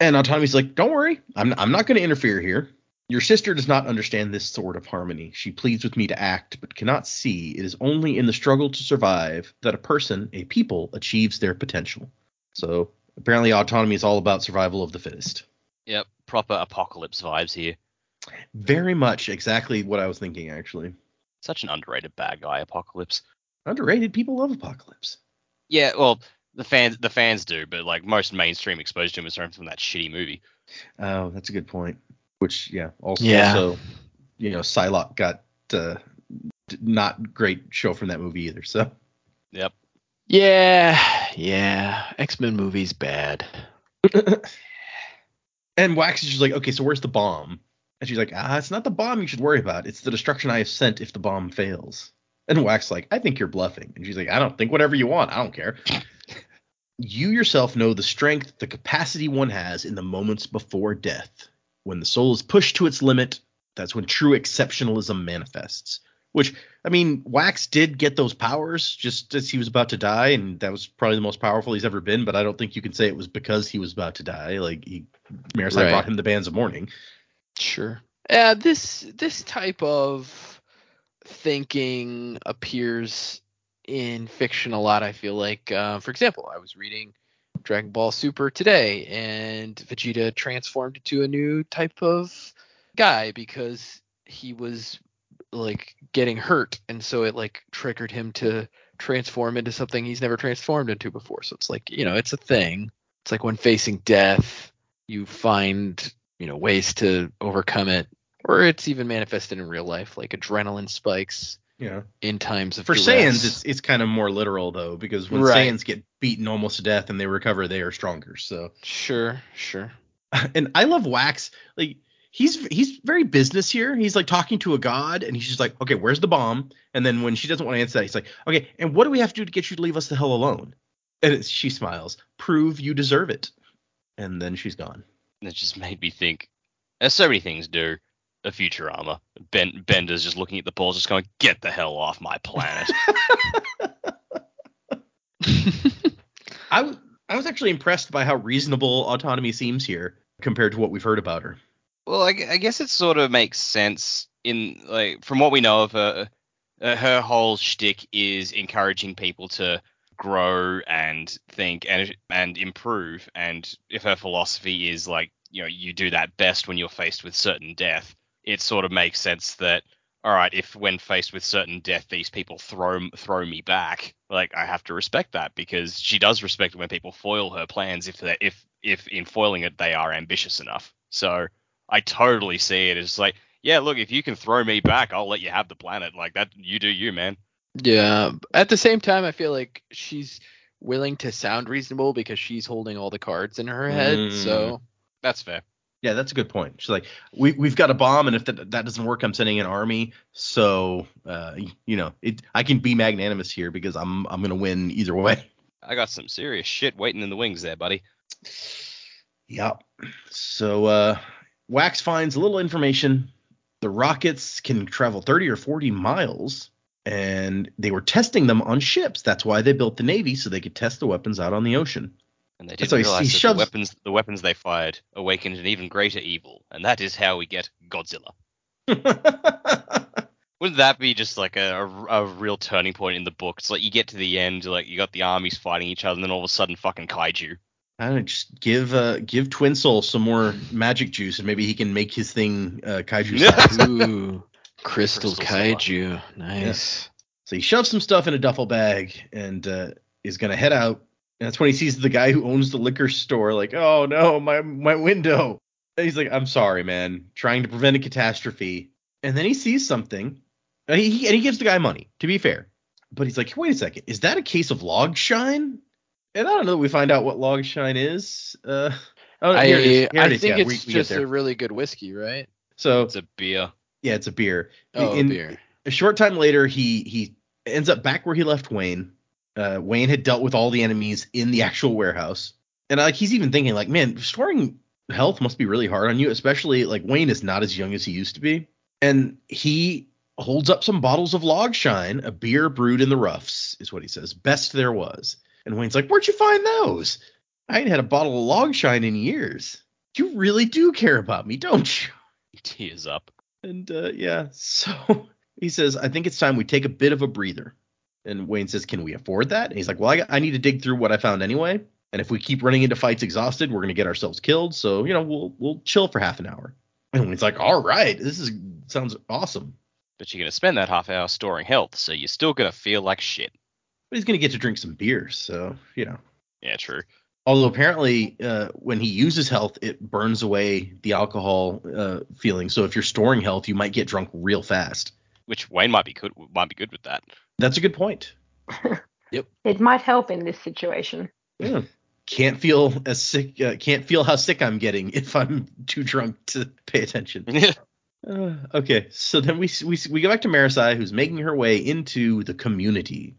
And autonomy's like, don't worry, I'm I'm not going to interfere here. Your sister does not understand this sort of harmony. She pleads with me to act, but cannot see it is only in the struggle to survive that a person, a people, achieves their potential. So apparently, autonomy is all about survival of the fittest. Yep. Proper apocalypse vibes here. Very much exactly what I was thinking, actually. Such an underrated bad guy, Apocalypse. Underrated. People love Apocalypse. Yeah, well, the fans the fans do, but like most mainstream exposure to him is from that shitty movie. Oh, that's a good point. Which, yeah, also, Yeah. also you know, Psylocke got uh, not great show from that movie either. So. Yep. Yeah, yeah. X Men movies bad. And Wax is just like, okay, so where's the bomb? And she's like, ah, it's not the bomb you should worry about. It's the destruction I have sent if the bomb fails. And Wax like, I think you're bluffing. And she's like, I don't think whatever you want. I don't care. you yourself know the strength, the capacity one has in the moments before death. When the soul is pushed to its limit, that's when true exceptionalism manifests. Which, I mean, Wax did get those powers just as he was about to die, and that was probably the most powerful he's ever been. But I don't think you can say it was because he was about to die. Like he, Marasi Right. brought him the bands of mourning. Sure. Yeah, this this type of thinking appears in fiction a lot. I feel like, uh, for example, I was reading Dragon Ball Super today, and Vegeta transformed into a new type of guy because he was like getting hurt, and so it like triggered him to transform into something he's never transformed into before. So it's like you know, it's a thing. It's like when facing death, you find you know ways to overcome it or it's even manifested in real life like adrenaline spikes Yeah. in times of For duress. Saiyans, it's it's kind of more literal though, because when Right. Saiyans get beaten almost to death and they recover, they are stronger. So, sure sure and I love Wax. Like he's he's very business here. He's like talking to a god, and he's just like, okay, where's the bomb? And then when she doesn't want to answer that, he's like, okay, and what do we have to do to get you to leave us the hell alone? And it's, she smiles, prove you deserve it. And then she's gone. And it just made me think, as so many things do, a Futurama. Ben Bender's just looking at the balls, just going, "Get the hell off my planet." I was I was actually impressed by how reasonable autonomy seems here compared to what we've heard about her. well, I, I guess it sort of makes sense in like from what we know of her uh, her whole shtick is encouraging people to grow and think and and improve. And if her philosophy is like, you know, you do that best when you're faced with certain death, it sort of makes sense that all right, if when faced with certain death, these people throw throw me back, like I have to respect that because she does respect when people foil her plans if they if if in foiling it they are ambitious enough. So I totally see it as like, yeah, look, if you can throw me back, I'll let you have the planet. Like that, you do you, man. Yeah. At the same time, I feel like she's willing to sound reasonable because she's holding all the cards in her head. Mm. So That's fair. Yeah, that's a good point. She's like, we we've got a bomb, and if that that doesn't work, I'm sending an army. So, uh, you know, it I can be magnanimous here because I'm I'm gonna win either way. I got some serious shit waiting in the wings there, buddy. Yep. So, uh, Wax finds a little information. The rockets can travel 30 or 40 miles, and they were testing them on ships. That's why they built the navy so they could test the weapons out on the ocean. And they didn't why he- he realize that shoves- the weapons the weapons they fired awakened an even greater evil, and that is how we get Godzilla. Wouldn't that be just like a, a, a real turning point in the book? It's like you get to the end, like you got the armies fighting each other, and then all of a sudden, fucking kaiju. I don't know, just give uh give Twin Soul some more magic juice and maybe he can make his thing uh kaiju size. ooh, crystal, Crystal kaiju. Nice. so he shoves some stuff in a duffel bag and uh is gonna head out. And that's when he sees the guy who owns the liquor store, like, oh no, my my window. And he's like, I'm sorry, man, trying to prevent a catastrophe. And then he sees something. And he, he- and he gives the guy money, to be fair. But he's like, wait a second, is that a case of log shine? And I don't know that we find out what log shine is. Uh, oh, I, here it is. Here I is. think Yeah, it's we just there. a really good whiskey, right? So It's a beer. yeah, it's a beer. Oh, In- beer. A short time later, he he ends up back where he left Wayne. Uh, Wayne had dealt with all the enemies in the actual warehouse, and like he's even thinking like, man, restoring health must be really hard on you, especially like Wayne is not as young as he used to be, and he holds up some bottles of Log Shine, a beer brewed in the roughs, is what he says, best there was. And Wayne's like, where'd you find those? I ain't had a bottle of Log Shine in years. You really do care about me, don't you? He tears up. And uh, yeah, so he says, I think it's time we take a bit of a breather. And Wayne says, Can we afford that? And he's like, Well, I, I need to dig through what I found anyway. And if we keep running into fights exhausted, we're gonna get ourselves killed. So you know, we'll we'll chill for half an hour. And Wayne's like, All right, this is sounds awesome. But you're gonna spend that half hour storing health, so you're still gonna feel like shit. But he's gonna get to drink some beer, so you know. Yeah, true. Although apparently, uh, when he uses health, it burns away the alcohol uh, feeling. So if you're storing health, you might get drunk real fast. Which Wayne might be good might be good with that. That's a good point. yep. It might help in this situation. Yeah. Can't feel as sick. Uh, can't feel how sick I'm getting if I'm too drunk to pay attention. Uh, okay, so then we we we go back to Marasi, who's making her way into the community,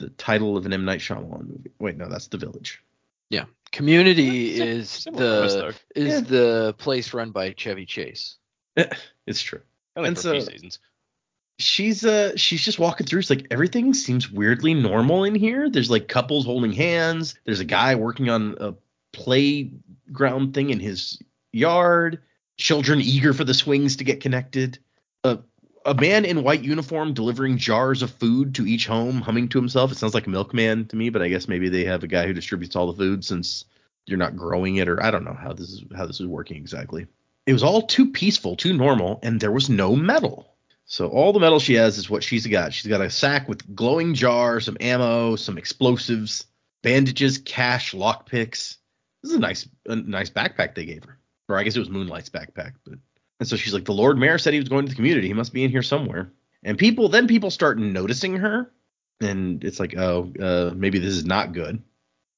the title of an M Night Shyamalan movie. Wait, no, that's the village. Yeah, Community Sim- is the is Yeah. the place run by Chevy Chase. It's true. Only And for a few seasons. She's uh she's just walking through. It's like everything seems weirdly normal in here. There's like couples holding hands. There's a guy working on a playground thing in his yard. Children eager for the swings to get connected. A a man in white uniform delivering jars of food to each home, humming to himself. It sounds like a milkman to me, but I guess maybe they have a guy who distributes all the food since you're not growing it, or I don't know how this is how this is working exactly. It was all too peaceful, too normal, and there was no metal. So all the metal she has is what she's got. She's got a sack with glowing jars, some ammo, some explosives, bandages, cash, lockpicks. This is a nice, a nice backpack they gave her. Or I guess it was Moonlight's backpack. But and so she's like, the Lord Mayor said he was going to the community. He must be in here somewhere. And people, then people start noticing her, and it's like, oh, uh, maybe this is not good.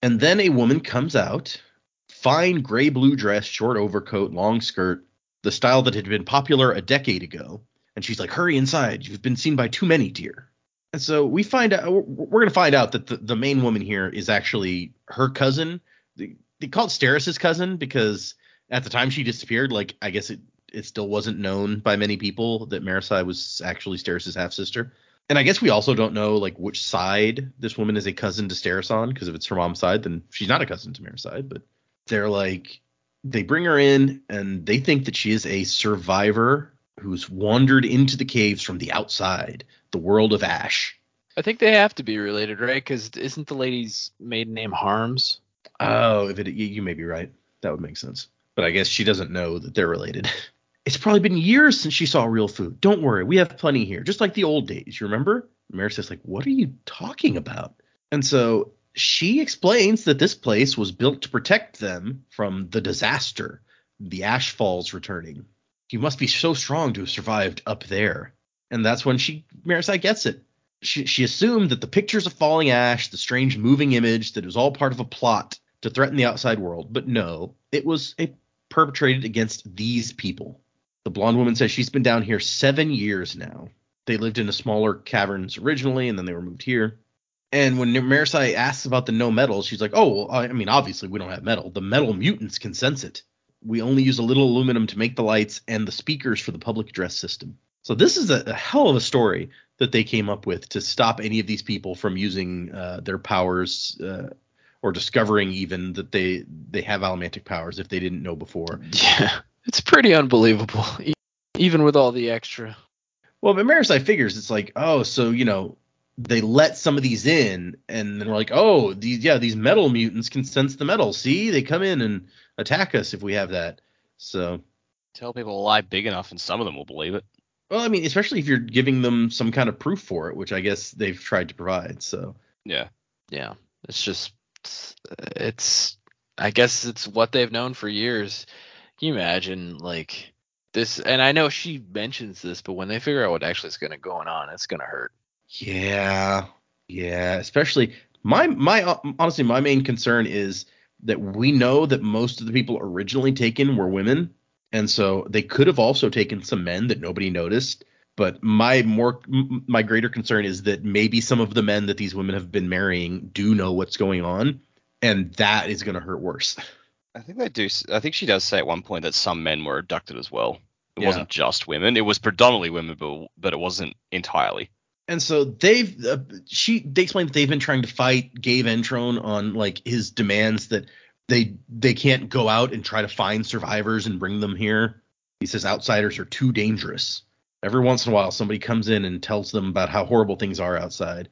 And then a woman comes out, fine gray blue dress, short overcoat, long skirt, the style that had been popular a decade ago. And she's like, "Hurry inside! You've been seen by too many, dear." And so we find out we're, going to find out that the, the main woman here is actually her cousin. They, they call it Steris's cousin because at the time she disappeared, like I guess it it still wasn't known by many people that Marasi was actually Steris's half sister. And I guess we also don't know like which side this woman is a cousin to Steris on because if it's her mom's side, then she's not a cousin to Marasi. But they're like they bring her in and they think that she is a survivor who's wandered into the caves from the outside, the world of Ash. I think they have to be related, right? Because isn't the lady's maiden name Harms? Oh, if it, you may be right. That would make sense. But I guess she doesn't know that they're related. It's probably been years since she saw real food. Don't worry, we have plenty here, just like the old days. You remember? Mary's like, "What are you talking about?" And so she explains that this place was built to protect them from the disaster, the ash falls returning. You must be so strong to have survived up there. And that's when she Marasi gets it. She, she assumed that the pictures of falling ash, the strange moving image, that was all part of a plot to threaten the outside world. But no, it was a perpetrated against these people. The blonde woman says she's been down here seven years now. They lived in a smaller caverns originally, and then they were moved here. And when Marasi asks about the no metal, she's like, "Oh, well, I mean, obviously we don't have metal. The metal mutants can sense it. We only use a little aluminum to make the lights and the speakers for the public address system." So this is a, a hell of a story that they came up with to stop any of these people from using uh, their powers uh, or discovering even that they they have allomantic powers if they didn't know before. Yeah, it's pretty unbelievable, even with all the extra. Well, but Marasi figures it's like, oh, so you know, they let some of these in, and then we're like, oh, these yeah, these metal mutants can sense the metal. See, they come in and attack us if we have that. So, Tell people a lie big enough, and some of them will believe it. well, I mean, especially if you're giving them some kind of proof for it, which I guess they've tried to provide. So, Yeah. Yeah, it's just it's. I guess it's what they've known for years. Can you imagine like this? And I know she mentions this, but when they figure out what actually is going to going on, it's going to hurt. yeah, yeah, especially my my honestly, my main concern is that we know that most of the people originally taken were women, and so they could have also taken some men that nobody noticed. But my more my greater concern is that maybe some of the men that these women have been marrying do know what's going on, and that is going to hurt worse. I think they do. I think she does say at one point that some men were abducted as well. It Yeah. wasn't just women. It was predominantly women, but but it wasn't entirely. And so they've uh, she they explained that they've been trying to fight Gave Entrone on like his demands that they they can't go out and try to find survivors and bring them here. He says outsiders are too dangerous. Every once in a while, somebody comes in and tells them about how horrible things are outside,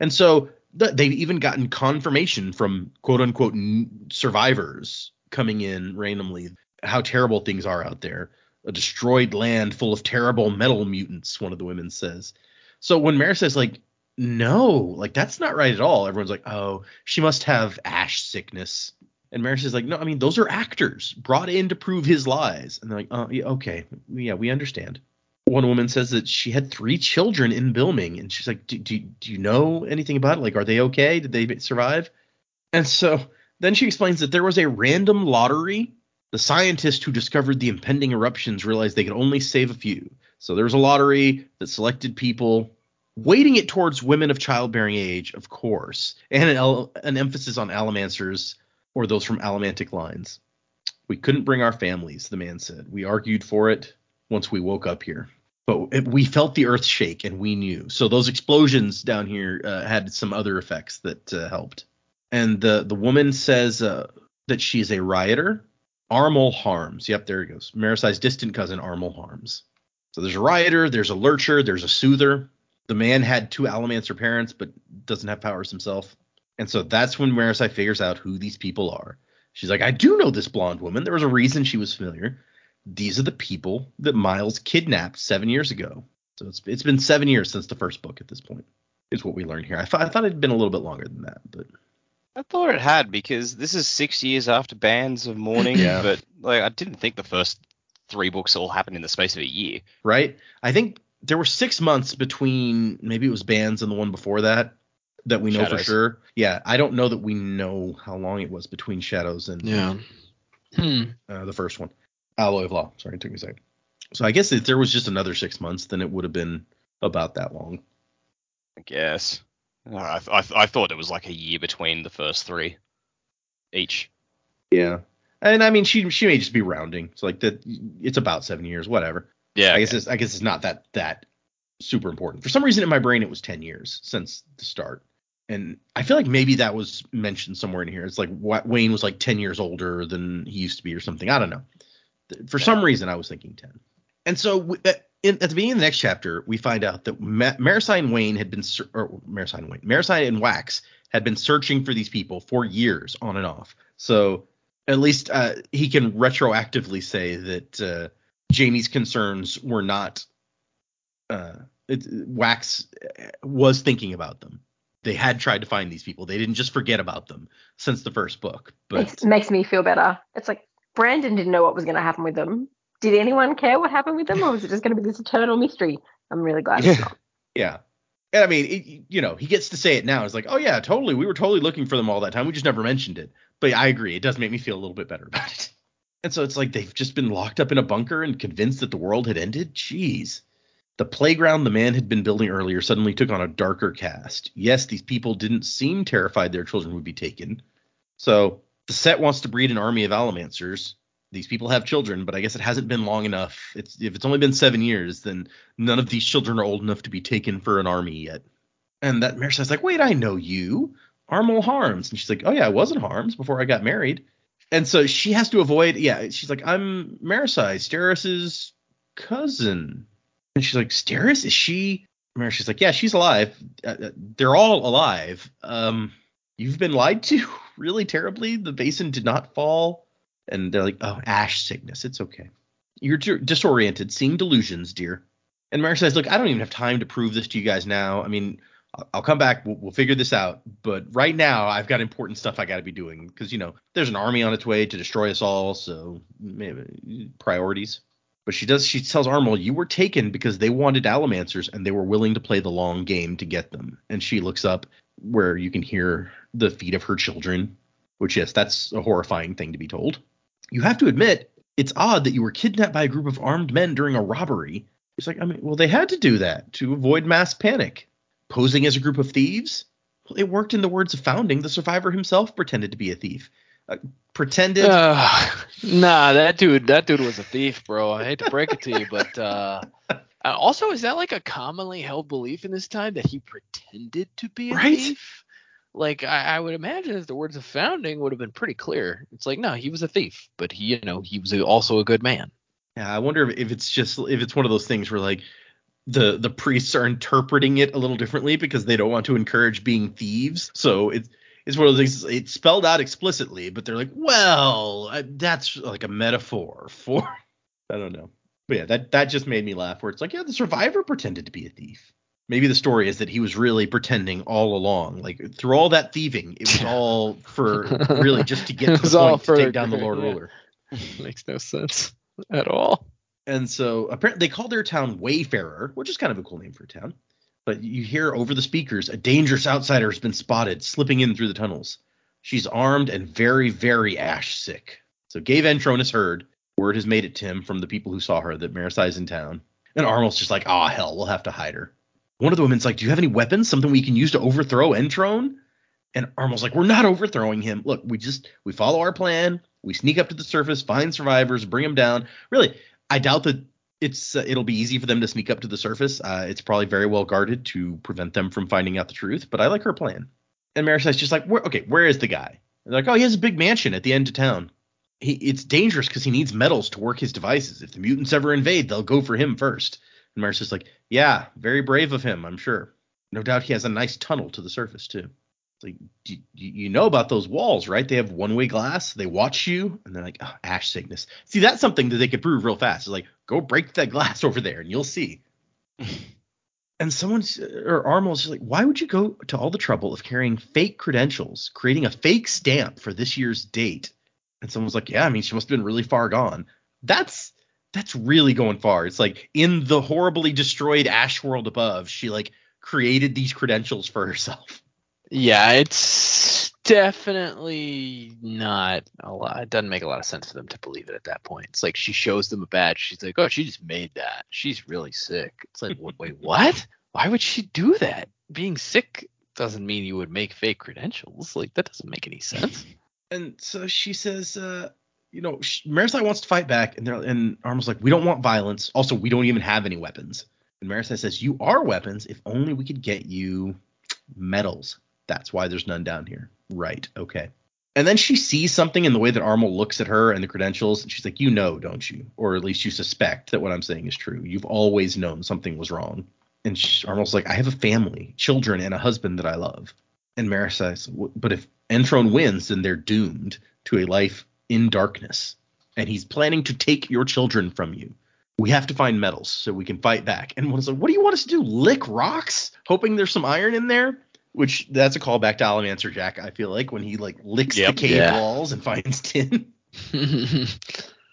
and so th- they've even gotten confirmation from quote unquote n- survivors coming in randomly how terrible things are out there. A destroyed land full of terrible metal mutants. One of the women says. So when Mare says like no, like that's not right at all, everyone's like, oh, she must have ash sickness. And Maris is like, no, I mean those are actors brought in to prove his lies. And they're like, oh, yeah, okay, yeah, we understand. One woman says that she had three children in Bilming, and she's like, do, do, do you know anything about it? Like, are they okay? Did they survive? And so then she explains that there was a random lottery. The scientist who discovered the impending eruptions realized they could only save a few. So there was a lottery that selected people, weighting it towards women of childbearing age, of course, and an, an emphasis on allomancers or those from allomantic lines. We couldn't bring our families, the man said. We argued for it once we woke up here. But it, we felt the earth shake and we knew. So those explosions down here uh, had some other effects that uh, helped. And the, the woman says uh, that she is a rioter. Armel Harms. Yep, there he goes. Marasi's distant cousin, Armel Harms. So there's a rioter, there's a lurcher, there's a soother. The man had two Allomancer parents, but doesn't have powers himself. And so that's when Marasi figures out who these people are. She's like, I do know this blonde woman. There was a reason she was familiar. These are the people that Miles kidnapped seven years ago. So it's it's been seven years since the first book at this point, is what we learned here. I, th- I thought it'd been a little bit longer than that, but I thought it had because this is six years after Bands of Mourning, Yeah. but like I didn't think the first three books all happened in the space of a year. right? I think there were six months between maybe it was Bands and the one before that that we know for sure. Yeah, I don't know that we know how long it was between Shadows and Yeah. Hmm. uh, the first one. Alloy of Law. Sorry, it took me a second. So I guess if there was just another six months, then it would have been about that long. I guess. I, th- I, th- I thought it was like a year between the first three each. Yeah. And I mean, she she may just be rounding. So like that, it's about seven years, whatever. Yeah. I guess it's I guess it's not that that super important. For some reason in my brain it was ten years since the start, and I feel like maybe that was mentioned somewhere in here. It's like Wa- Wayne was like ten years older than he used to be or something. I don't know. For some reason I was thinking ten. And so w- at, uh, in, at the beginning of the next chapter, we find out that Ma- Marasi and Wayne had been, or Marasi and Wayne, Marasi and Wax had been searching for these people for years on and off. So at least uh, he can retroactively say that uh, Jamie's concerns were not. Uh, it, Wax was thinking about them. They had tried to find these people. They didn't just forget about them since the first book. But Makes, makes me feel better. It's like Brandon didn't know what was going to happen with them. Did anyone care what happened with them, or was it just going to be this eternal mystery? I'm really glad it's not. Yeah. And I mean, it, you know, he gets to say it now. It's like, oh yeah, totally. We were totally looking for them all that time. We just never mentioned it. But I agree. It does make me feel a little bit better about it. And so it's like they've just been locked up in a bunker and convinced that the world had ended. Jeez. The playground the man had been building earlier suddenly took on a darker cast. Yes, these people didn't seem terrified their children would be taken. So the set wants to breed an army of Allomancers. These people have children, but I guess it hasn't been long enough. It's if it's only been seven years, then none of these children are old enough to be taken for an army yet. And that mayor says, like, wait, I know you. Armel Harms. And she's like, oh yeah, I was in Harms before I got married. And so she has to avoid, yeah, she's like, I'm Marasi, Steris's cousin. And she's like, Steris, is she? Maris, she's like, yeah, she's alive. Uh, uh, they're all alive. Um, you've been lied to really terribly. The basin did not fall. And they're like, oh, ash sickness. It's okay. You're disoriented, seeing delusions, dear. And Maris says, look, I don't even have time to prove this to you guys now. I mean, I'll- come back. We'll, we'll figure this out. But right now, I've got important stuff I got to be doing because you know there's an army on its way to destroy us all. So maybe priorities. But she does. She tells Armel, "You were taken because they wanted Allomancers and they were willing to play the long game to get them." And she looks up where you can hear the feet of her children. Which yes, that's a horrifying thing to be told. You have to admit, it's odd that you were kidnapped by a group of armed men during a robbery. It's like, I mean, well, they had to do that to avoid mass panic posing as a group of thieves? Well, it worked in the words of founding. The survivor himself pretended to be a thief. Uh, pretended. Uh, nah, that dude, that dude was a thief, bro. I hate to break it to you, but uh, uh, also, is that like a commonly held belief in this time that he pretended to be a Right? thief? Like, I, I would imagine that the words of founding would have been pretty clear. It's like, no, he was a thief, but he, you know, he was also a good man. yeah, I wonder if, if it's just if it's one of those things where like the the priests are interpreting it a little differently because they don't want to encourage being thieves. So it's it's one of those things. It's spelled out explicitly, but they're like, well, that's like a metaphor for. I don't know. But yeah, that that just made me laugh. Where it's like, yeah, the survivor pretended to be a thief. Maybe the story is that he was really pretending all along. Like through all that thieving, it was all for really just to get to the point to take down the Lord yeah. Ruler. Makes no sense at all. And so apparently they call their town Wayfarer, which is kind of a cool name for a town. But you hear over the speakers, a dangerous outsider has been spotted slipping in through the tunnels. She's armed and very, very ash sick. So Gave Entrone has heard. Word has made it to him from the people who saw her that Marasi's in town. And Armel's just like, ah, hell, we'll have to hide her. One of the women's like, do you have any weapons? Something we can use to overthrow Entrone? And Armel's like, we're not overthrowing him. Look, we just we follow our plan. We sneak up to the surface, find survivors, bring them down. Really, I doubt that it's uh, it'll be easy for them to sneak up to the surface. Uh, it's probably very well guarded to prevent them from finding out the truth. But I like her plan. And Marasi's just like, where, okay, where is the guy? And they're like, oh, he has a big mansion at the end of town. He, it's dangerous because he needs metals to work his devices. If the mutants ever invade, they'll go for him first. And Marasi's like, yeah, very brave of him, I'm sure. No doubt he has a nice tunnel to the surface too. Like, you, you know about those walls, right? They have one-way glass. They watch you, and they're like, oh, ash sickness. See, that's something that they could prove real fast. It's like, go break that glass over there, and you'll see. and someone's or Armel's just like, why would you go to all the trouble of carrying fake credentials, creating a fake stamp for this year's date? And someone's like, yeah, I mean, she must have been really far gone. That's that's really going far. It's like in the horribly destroyed Ash world above, she like created these credentials for herself. Yeah, it's definitely not a lot. It doesn't make a lot of sense for them to believe it at that point. It's like she shows them a badge. She's like, "Oh, she just made that. She's really sick." It's like, "Wait, what? Why would she do that? Being sick doesn't mean you would make fake credentials. Like that doesn't make any sense." And so she says, uh, you know, sh- Marasi wants to fight back, and they're and Armel's like, we don't want violence. Also, we don't even have any weapons. And Marasi says, you are weapons. If only we could get you metals. That's why there's none down here. Right. Okay. And then she sees something in the way that Armel looks at her and the credentials, and she's like, "You know, don't you? Or at least you suspect that what I'm saying is true. You've always known something was wrong." And she, Armel's like, "I have a family, children, and a husband that I love." And Mara says, "But if Entrone wins, then they're doomed to a life in darkness, and he's planning to take your children from you. We have to find metals so we can fight back." And one's like, "What do you want us to do? Lick rocks, hoping there's some iron in there?" Which that's a callback to Allomancer Jack. I feel like when he like licks Yep. the cave Yeah. walls and finds tin.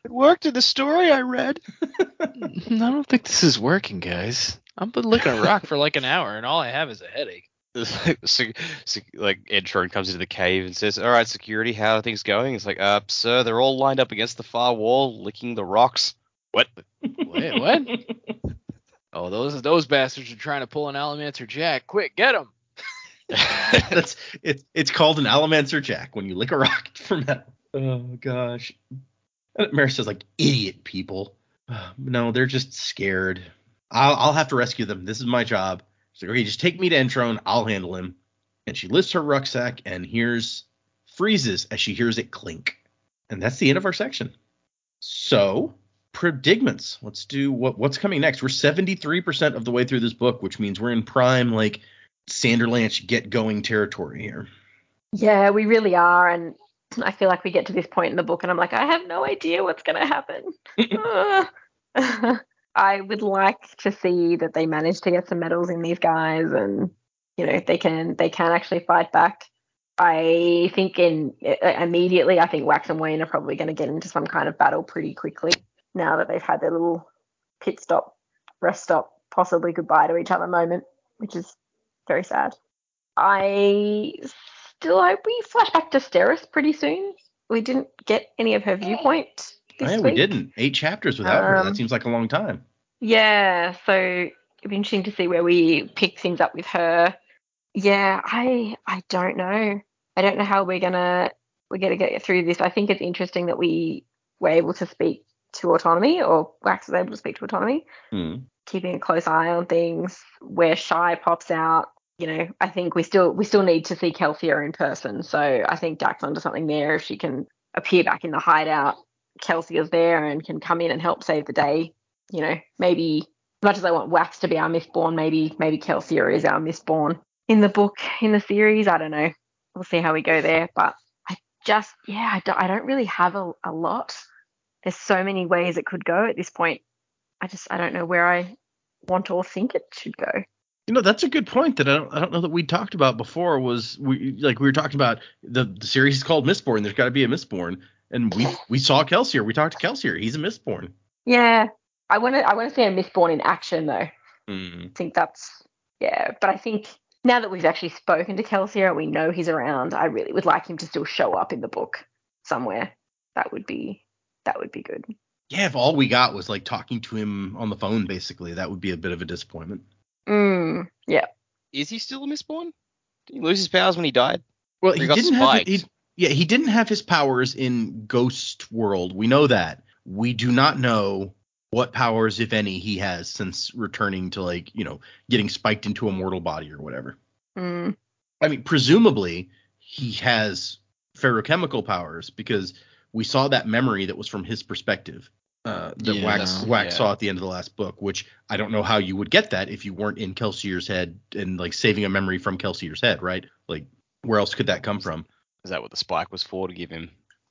It worked in the story I read. I don't think this is working, guys. I've been licking a rock for like an hour, and all I have is a headache. so, so, like Entrone comes into the cave and says, "All right, security, how are things going?" It's like, "Uh, sir, they're all lined up against the far wall, licking the rocks." What? Wait, what? Oh, those those bastards are trying to pull an Allomancer Jack. Quick, get them! That's it's it's called an Allomancer Jack when you lick a rock for metal. Oh gosh. Marasi's like idiot people. No, they're just scared. I'll I'll have to rescue them. This is my job. She's like, okay, just take me to Entrone. I'll handle him. And she lifts her rucksack and hears freezes as she hears it clink. And that's the end of our section. So predicaments. Let's do what what's coming next. We're 73% of the way through this book, which means we're in prime like Sanderlanche get going territory here. Yeah, we really are. And I feel like we get to this point in the book and I'm like, I have no idea what's going to happen. I would like to see that they manage to get some medals in these guys and, you know, they can they can actually fight back. I think in immediately, I think Wax and Wayne are probably going to get into some kind of battle pretty quickly now that they've had their little pit stop, rest stop, possibly goodbye to each other moment, which is very sad. I still hope we flash back to Steris pretty soon. We didn't get any of her viewpoint this yeah, week. we didn't. Eight chapters without her. That Um, seems like a long time. Yeah, so it'd be interesting to see where we pick things up with her. Yeah, I I don't know. I don't know how we're gonna we're gonna get through this. I think it's interesting that we were able to speak to autonomy, or Wax was able to speak to autonomy, Hmm. keeping a close eye on things. Where Shai pops out, you know, I think we still we still need to see Kelsier in person. So I think Jack's onto something there. If she can appear back in the hideout, Kelsier is there and can come in and help save the day. You know, maybe as much as I want Wax to be our Mistborn, maybe maybe Kelsier is our Mistborn in the book in the series. I don't know. We'll see how we go there. But I just yeah, I don't, I don't really have a, a lot. There's so many ways it could go at this point. I just I don't know where I want or think it should go. You know, that's a good point that I don't, I don't know that we talked about before. Was we like we were talking about the the series is called Mistborn. There's got to be a Mistborn, and we we saw Kelsier. We talked to Kelsier. He's a Mistborn. Yeah, I want to I want to see a Mistborn in action though. Hmm. I think that's yeah, but I think now that we've actually spoken to Kelsier and we know he's around, I really would like him to still show up in the book somewhere. That would be that would be good. Yeah, if all we got was like talking to him on the phone, basically, that would be a bit of a disappointment. Mm, yeah. Is he still a Mistborn? Did he lose his powers when he died? Well, He he got didn't have he, yeah, he didn't have his powers in Ghost World. We know that. We do not know what powers, if any, he has since returning to like, you know, getting spiked into a mortal body or whatever. Mm, I mean, presumably he has ferrochemical powers because we saw that memory that was from his perspective. Uh, that Yeah, Wax Wax yeah. saw at the end of the last book, which I don't know how you would get that if you weren't in Kelsier's head and like saving a memory from Kelsier's head, right? Like, where else could that come from? Is that what the spike was for? To give him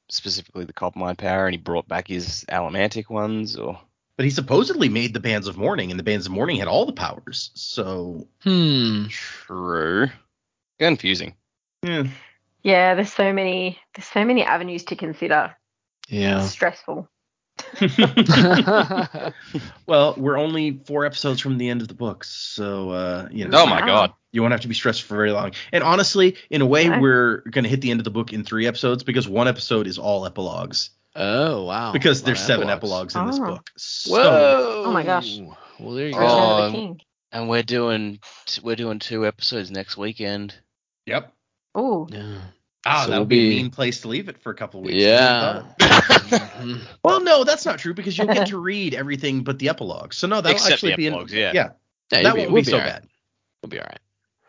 specifically the coppermind power, and he brought back his Allomantic ones, or But he supposedly made the Bands of Mourning, and the Bands of Mourning had all the powers. So, Hmm. true? Confusing. yeah. yeah, there's so many there's so many avenues to consider. Yeah. It's stressful. well, we're only four episodes from the end of the book, so uh, you know. Oh my god. You won't have to be stressed for very long. And honestly, in a way, Okay. we're going to hit the end of the book in three episodes because one episode is all epilogues. oh wow. Because there's of seven epilogues in this Oh. book. So, Whoa. Oh my gosh. Well, there you go. Oh, the And we're doing t- we're doing two episodes next weekend. Yep. Oh, Yeah. Ah, So that we'll would be a mean place to leave it for a couple weeks. Yeah. Well, no, that's not true because you'll get to read everything but the epilogue. So no, that'll Except actually be in, yeah. yeah. Yeah, that won't be be so right. bad. We'll be all right.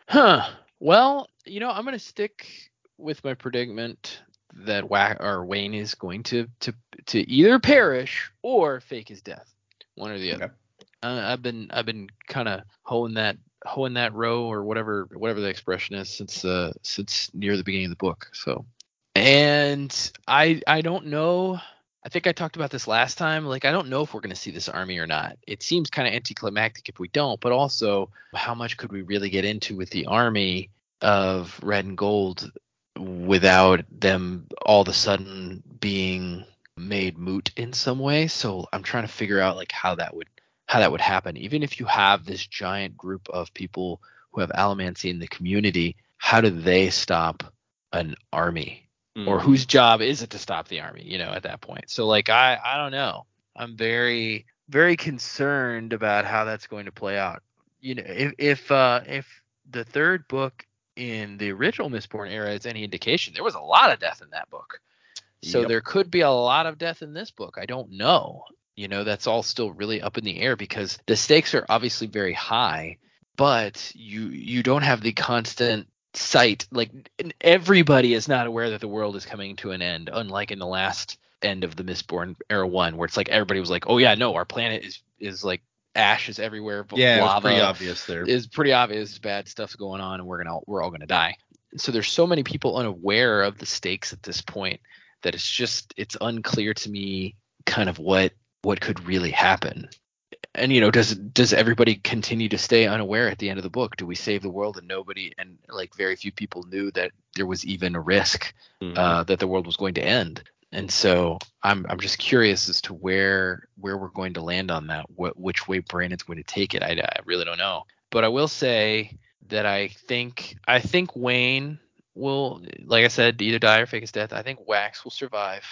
Huh. Well, you know, I'm gonna stick with my predicament that Wa- or Wayne is going to to to either perish or fake his death, one or the other. Okay. Uh, I've been I've been kind of hoeing that hoeing that row or whatever whatever the expression is since uh since near the beginning of the book. So, and I I don't know. I think I talked about this last time. Like I don't know if we're going to see this army or not. It seems kind of anticlimactic if we don't, but also how much could we really get into with the army of red and gold without them all of a sudden being made moot in some way. So I'm trying to figure out like how that would how that would happen. Even if you have this giant group of people who have allomancy in the community, how do they stop an army? Mm-hmm. Or whose job is it to stop the army, you know, at that point? So like I I don't know. I'm very very concerned about how that's going to play out. You know, if if uh if the third book in the original Mistborn era is any indication, there was a lot of death in that book. So Yep. there could be a lot of death in this book. I don't know. You know, that's all still really up in the air because the stakes are obviously very high, but you you don't have the constant sight. Like everybody is not aware that the world is coming to an end, unlike in the last end of the Mistborn era one, where it's like everybody was like, "Oh yeah, no, our planet is is like ashes everywhere, v- Yeah, lava pretty obvious there. is pretty obvious bad stuff's going on and we're gonna we're all gonna die so there's so many people unaware of the stakes at this point that it's just it's unclear to me kind of what what could really happen and you know does does everybody continue to stay unaware at the end of the book do we save the world and nobody and like very few people knew that there was even a risk Mhm. uh, that the world was going to end. And so I'm I'm just curious as to where where we're going to land on that, what which way Brandon's going to take it. I, I really don't know. But I will say that I think I think Wayne will, like I said, either die or fake his death. I think Wax will survive,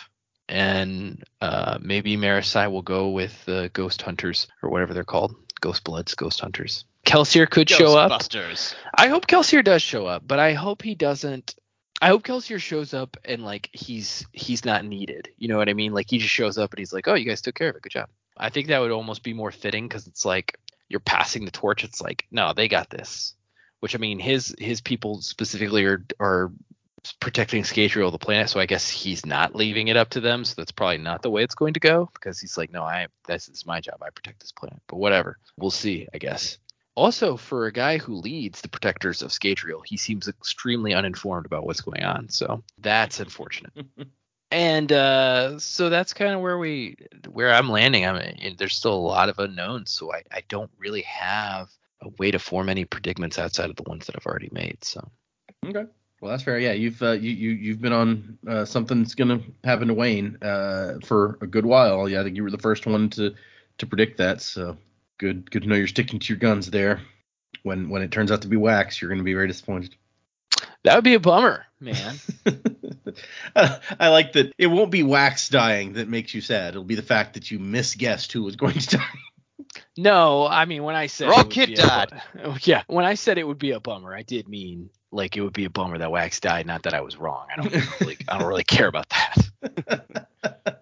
and uh, maybe Marasi will go with the Ghost Hunters or whatever they're called, Ghost Bloods, Ghost Hunters. Kelsier could show up. Ghostbusters. I hope Kelsier does show up, but I hope he doesn't. I hope Kelsier shows up and like he's he's not needed. You know what I mean? Like he just shows up and he's like, "Oh, you guys took care of it. Good job." I think that would almost be more fitting because it's like you're passing the torch. It's like, no, they got this. Which I mean, his his people specifically are are protecting Scadrial, the planet. So I guess he's not leaving it up to them. So that's probably not the way it's going to go because he's like, no, I this is my job. I protect this planet. But whatever, we'll see. I guess. Also, for a guy who leads the protectors of Scadrial, he seems extremely uninformed about what's going on. So that's unfortunate. and uh, so that's kind of where we where I'm landing. I mean, there's still a lot of unknowns, so I, I don't really have a way to form any predicaments outside of the ones that I've already made. So Okay. Well, that's fair. Yeah, you've uh, you you you've been on uh, something's gonna happen to Wayne uh, for a good while. Yeah, I think you were the first one to to predict that. So good good to know you're sticking to your guns there. When when it turns out to be wax, you're gonna be very disappointed. that would be a bummer, man. I like that it won't be wax dying that makes you sad. It'll be the fact that you misguessed who was going to die. No, I mean when I said would Kid died. bu- yeah, when I said it would be a bummer, I did mean like it would be a bummer that Wax died, not that I was wrong. I don't really I don't really care about that.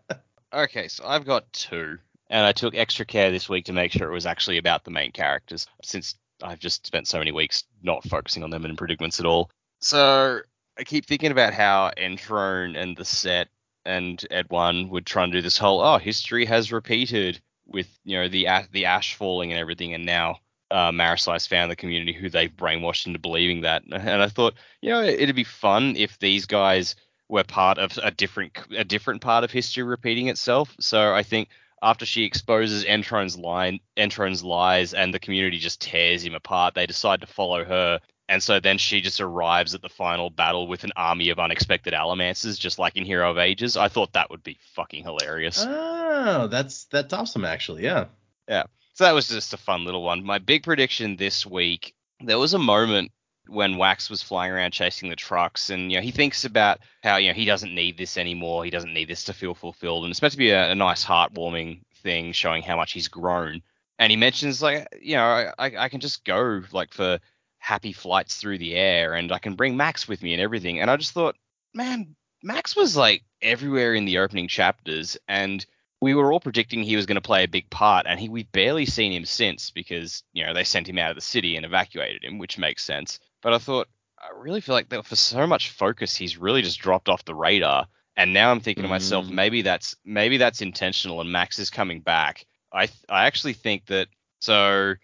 Okay, so I've got two, and I took extra care this week to make sure it was actually about the main characters, since I've just spent so many weeks not focusing on them in predicaments at all. So I keep thinking about how Entrone and the set and Edwarn would try and do this whole oh history has repeated with you know the the ash falling and everything, and now uh, Marasi's found the community who they brainwashed into believing that. And I thought, you know, it'd be fun if these guys were part of a different a different part of history repeating itself. So I think after she exposes Entrone's line Entrone's lies and the community just tears him apart, they decide to follow her. And so then she just arrives at the final battle with an army of unexpected Allomancers, just like in Hero of Ages. I thought that would be fucking hilarious. Oh, that's that's awesome actually. Yeah. Yeah. So that was just a fun little one. My big prediction this week, there was a moment when Wax was flying around chasing the trucks, and you know he thinks about how you know he doesn't need this anymore. He doesn't need this to feel fulfilled, and it's meant to be a, a nice, heartwarming thing showing how much he's grown. And he mentions like, you know, I, I can just go like for happy flights through the air, and I can bring Max with me and everything. And I just thought, man, Max was like everywhere in the opening chapters, and we were all predicting he was going to play a big part, and he we've barely seen him since because you know they sent him out of the city and evacuated him, which makes sense. But I thought I really feel like that for so much focus, he's really just dropped off the radar. And now I'm thinking to myself, Mm. maybe that's maybe that's intentional, and Max is coming back. I I actually think that so.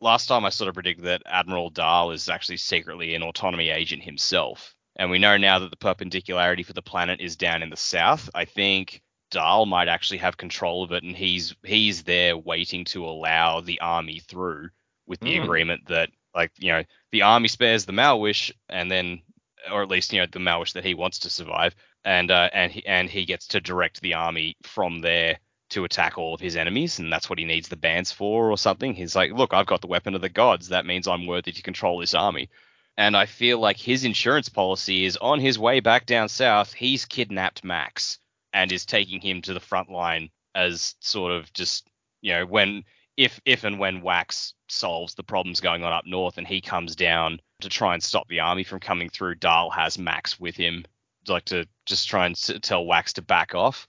Last time I sort of predicted that Admiral Dahl is actually secretly an autonomy agent himself, and we know now that the perpendicularity for the planet is down in the south. I think Dahl might actually have control of it, and he's he's there waiting to allow the army through with the Hmm. agreement that like you know the army spares the Malwish, and then or at least you know the Malwish that he wants to survive, and uh, and he and he gets to direct the army from there to attack all of his enemies, and that's what he needs the bands for or something. He's like, look, I've got the weapon of the gods. That means I'm worthy to control this army. And I feel like his insurance policy is on his way back down south. He's kidnapped Max and is taking him to the front line as sort of just you know when if if and when Wax solves the problems going on up north and he comes down to try and stop the army from coming through, Dahl has Max with him, like to just try and tell Wax to back off,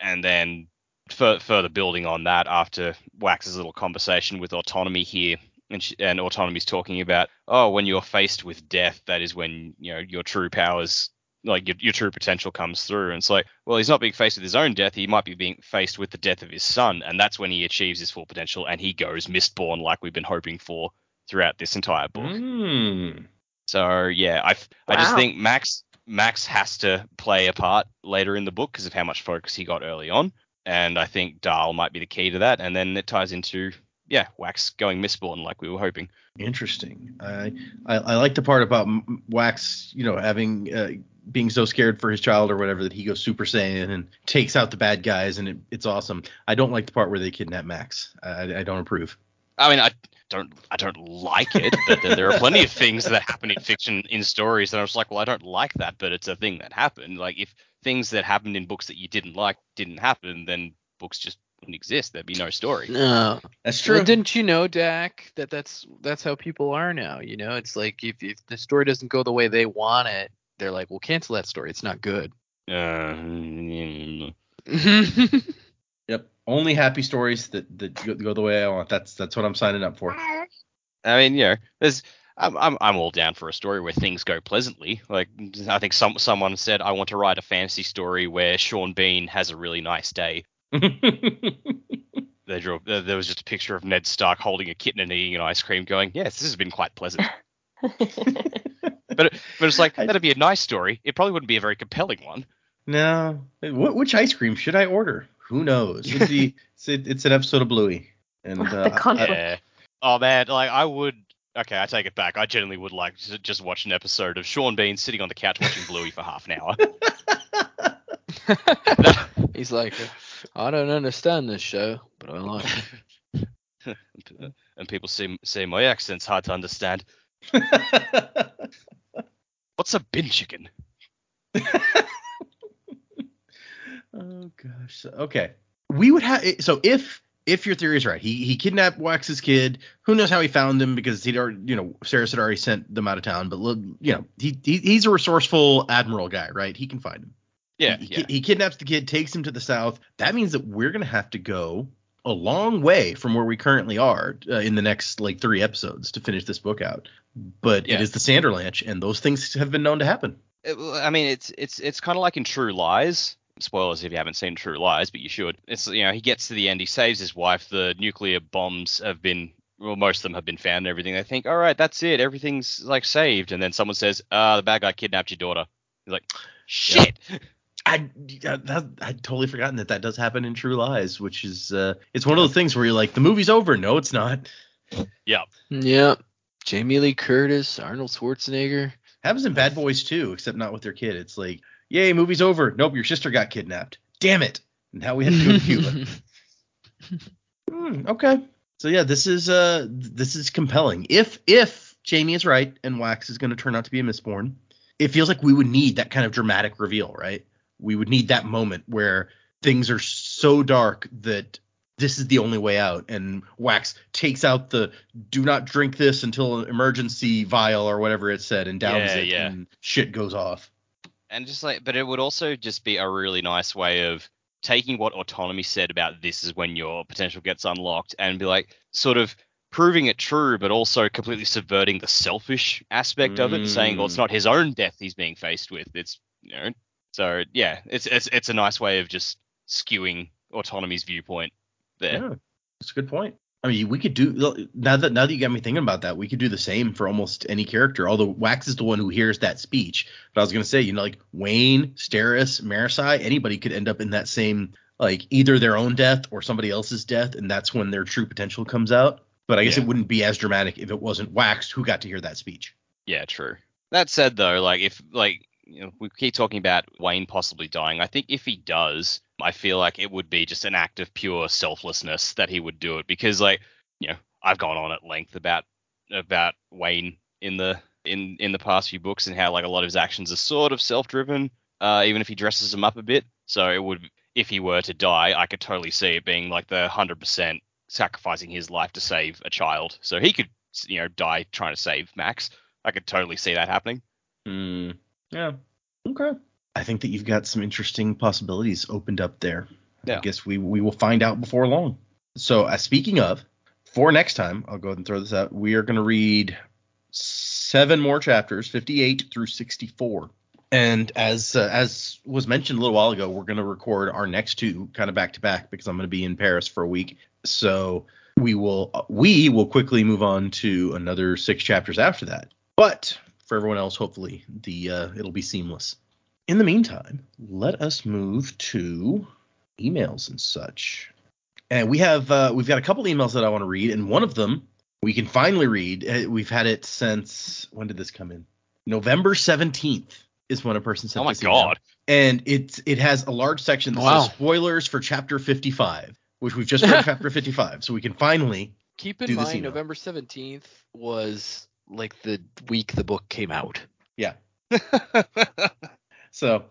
and then further building on that after Wax's little conversation with Autonomy here. And, she, and autonomy's talking about, oh, when you're faced with death, that is when you know your true powers like your, your true potential comes through. And it's like, well, he's not being faced with his own death. He might be being faced with the death of his son, and that's when he achieves his full potential and he goes mistborn, like we've been hoping for throughout this entire book. Mm. So yeah, i just think Max Max has to play a part later in the book because of how much focus he got early on, and I think Dahl might be the key to that. And then it ties into yeah, Wax going mistborn like we were hoping. Interesting. I, I I like the part about Wax, you know, having uh, being so scared for his child or whatever that he goes Super Saiyan and takes out the bad guys, and it, it's awesome. I don't like the part where they kidnap Max. I, I don't approve. I mean, I don't I don't like it, but then there are plenty of things that happen in fiction in stories that I was like, well, I don't like that, but it's a thing that happened. Like if things that happened in books that you didn't like didn't happen, then books just wouldn't exist. There'd be no story. No. That's Well, true. didn't you know, Dak, that that's that's how people are now? You know, it's like if if the story doesn't go the way they want it, they're like, "Well, cancel that story. It's not good." Uh, Yep. Only happy stories that that go, go the way I want. That's that's what I'm signing up for. I mean, yeah, know, there's I'm, I'm I'm all down for a story where things go pleasantly. Like I think some someone said I want to write a fantasy story where Sean Bean has a really nice day. They drew there there was just a picture of Ned Stark holding a kitten and eating an ice cream, going, "Yes, this has been quite pleasant." But it, but it's like that'd be a nice story. It probably wouldn't be a very compelling one. no. Wh- which ice cream should I order? Who knows? It'd be, it's, it- it's an episode of Bluey. And The uh, I- conflict. Yeah. Oh man, like I would. Okay, I take it back. I genuinely would like to just watch an episode of Sean Bean sitting on the couch watching Bluey for half an hour. He's like, "I don't understand this show, but I like it." and people say say my accent's hard to understand. What's a bin chicken? oh gosh. So- Okay. We would have so if if your theory is right, he he kidnapped Wax's kid. Who knows how he found him because he'd already you know Sarah had already sent them out of town. But you know he, he he's a resourceful admiral guy, right? He can find him. Yeah, he, yeah. he kidnaps the kid, takes him to the south. That means that we're gonna have to go a long way from where we currently are uh, in the next like three episodes to finish this book out. But Yeah. it is the Sanderlanche, and those things have been known to happen. It- I mean, it's it's it's kind of like in True Lies. Spoilers if you haven't seen True Lies, but you should. It's you know he gets to the end, he saves his wife. The nuclear bombs have been well, most of them have been found and everything. They think, all right, that's it, everything's like saved, and then someone says, ah, the bad guy kidnapped your daughter. He's like, shit. I yeah, that, I'd totally forgotten that that does happen in True Lies, which is uh, it's one of those things where you're like, the movie's over. No, it's not. Yeah. Yeah. Jamie Lee Curtis, Arnold Schwarzenegger. Happens in Bad Boys too, except not with their kid. It's like, yay, movie's over. Nope, your sister got kidnapped. Damn it. Now we have to go to Cuba. Hmm, okay. So yeah, this is uh this is compelling. If if Jamie is right and Wax is going to turn out to be a Mistborn, it feels like we would need that kind of dramatic reveal, right? We would need that moment where things are so dark that this is the only way out and Wax takes out the do not drink this until an emergency vial or whatever it said and downs Yeah, it yeah. and shit goes off. And just like but it would also just be a really nice way of taking what autonomy said about this is when your potential gets unlocked and be like sort of proving it true, but also completely subverting the selfish aspect of it, saying, well, it's Mm. not his own death he's being faced with. It's you know. So yeah, it's it's it's a nice way of just skewing autonomy's viewpoint there. Yeah, that's a good point. I mean, we could do now that now that you got me thinking about that, we could do the same for almost any character. Although Wax is the one who hears that speech, but I was gonna say, you know, like Wayne, Steris, Marasi, anybody could end up in that same like either their own death or somebody else's death, and that's when their true potential comes out. But I guess Yeah. it wouldn't be as dramatic if it wasn't Wax who got to hear that speech. Yeah, true. That said, though, like if like you know we keep talking about Wayne possibly dying, I think if he does, I feel like it would be just an act of pure selflessness that he would do it because like you know I've gone on at length about about Wayne in the in in the past few books and how like a lot of his actions are sort of self-driven, uh, even if he dresses them up a bit. So it would if he were to die, I could totally see it being like the hundred percent sacrificing his life to save a child. So he could you know die trying to save Max. I could totally see that happening. Hmm. Yeah. Okay. I think that you've got some interesting possibilities opened up there. Yeah. I guess we we will find out before long. So, uh, speaking of, for next time, I'll go ahead and throw this out. We are going to read seven more chapters, 58 through 64. And as uh, as was mentioned a little while ago, we're going to record our next two kind of back to back because I'm going to be in Paris for a week. So we will uh, we will quickly move on to another six chapters after that. But for everyone else, hopefully the uh, it'll be seamless. In the meantime, let us move to emails and such. And we have uh, we've got a couple emails that I want to read, and one of them we can finally read. Uh, We've had it since when did this come in? November seventeenth is when a person sent Oh my this email. god. and it's it has a large section that Wow. says spoilers for chapter fifty-five, which we've just read chapter fifty-five, so we can finally. Keep in Do this mind, email. November 17th was like the week the book came out. Yeah. So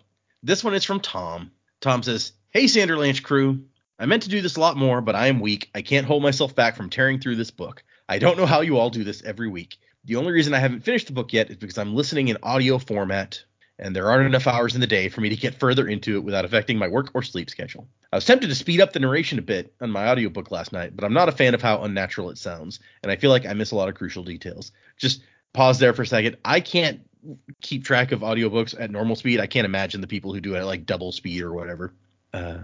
this one is from Tom. Tom says, Hey Sanderlanche crew, I meant to do this a lot more, but I am weak. I can't hold myself back from tearing through this book. I don't know how you all do this every week. The only reason I haven't finished the book yet is because I'm listening in audio format, and there aren't enough hours in the day for me to get further into it without affecting my work or sleep schedule. I was tempted to speed up the narration a bit on my audiobook last night, but I'm not a fan of how unnatural it sounds, and I feel like I miss a lot of crucial details. Just pause there for a second. I can't keep track of audiobooks at normal speed. I can't imagine the people who do it at like double speed or whatever. Uh,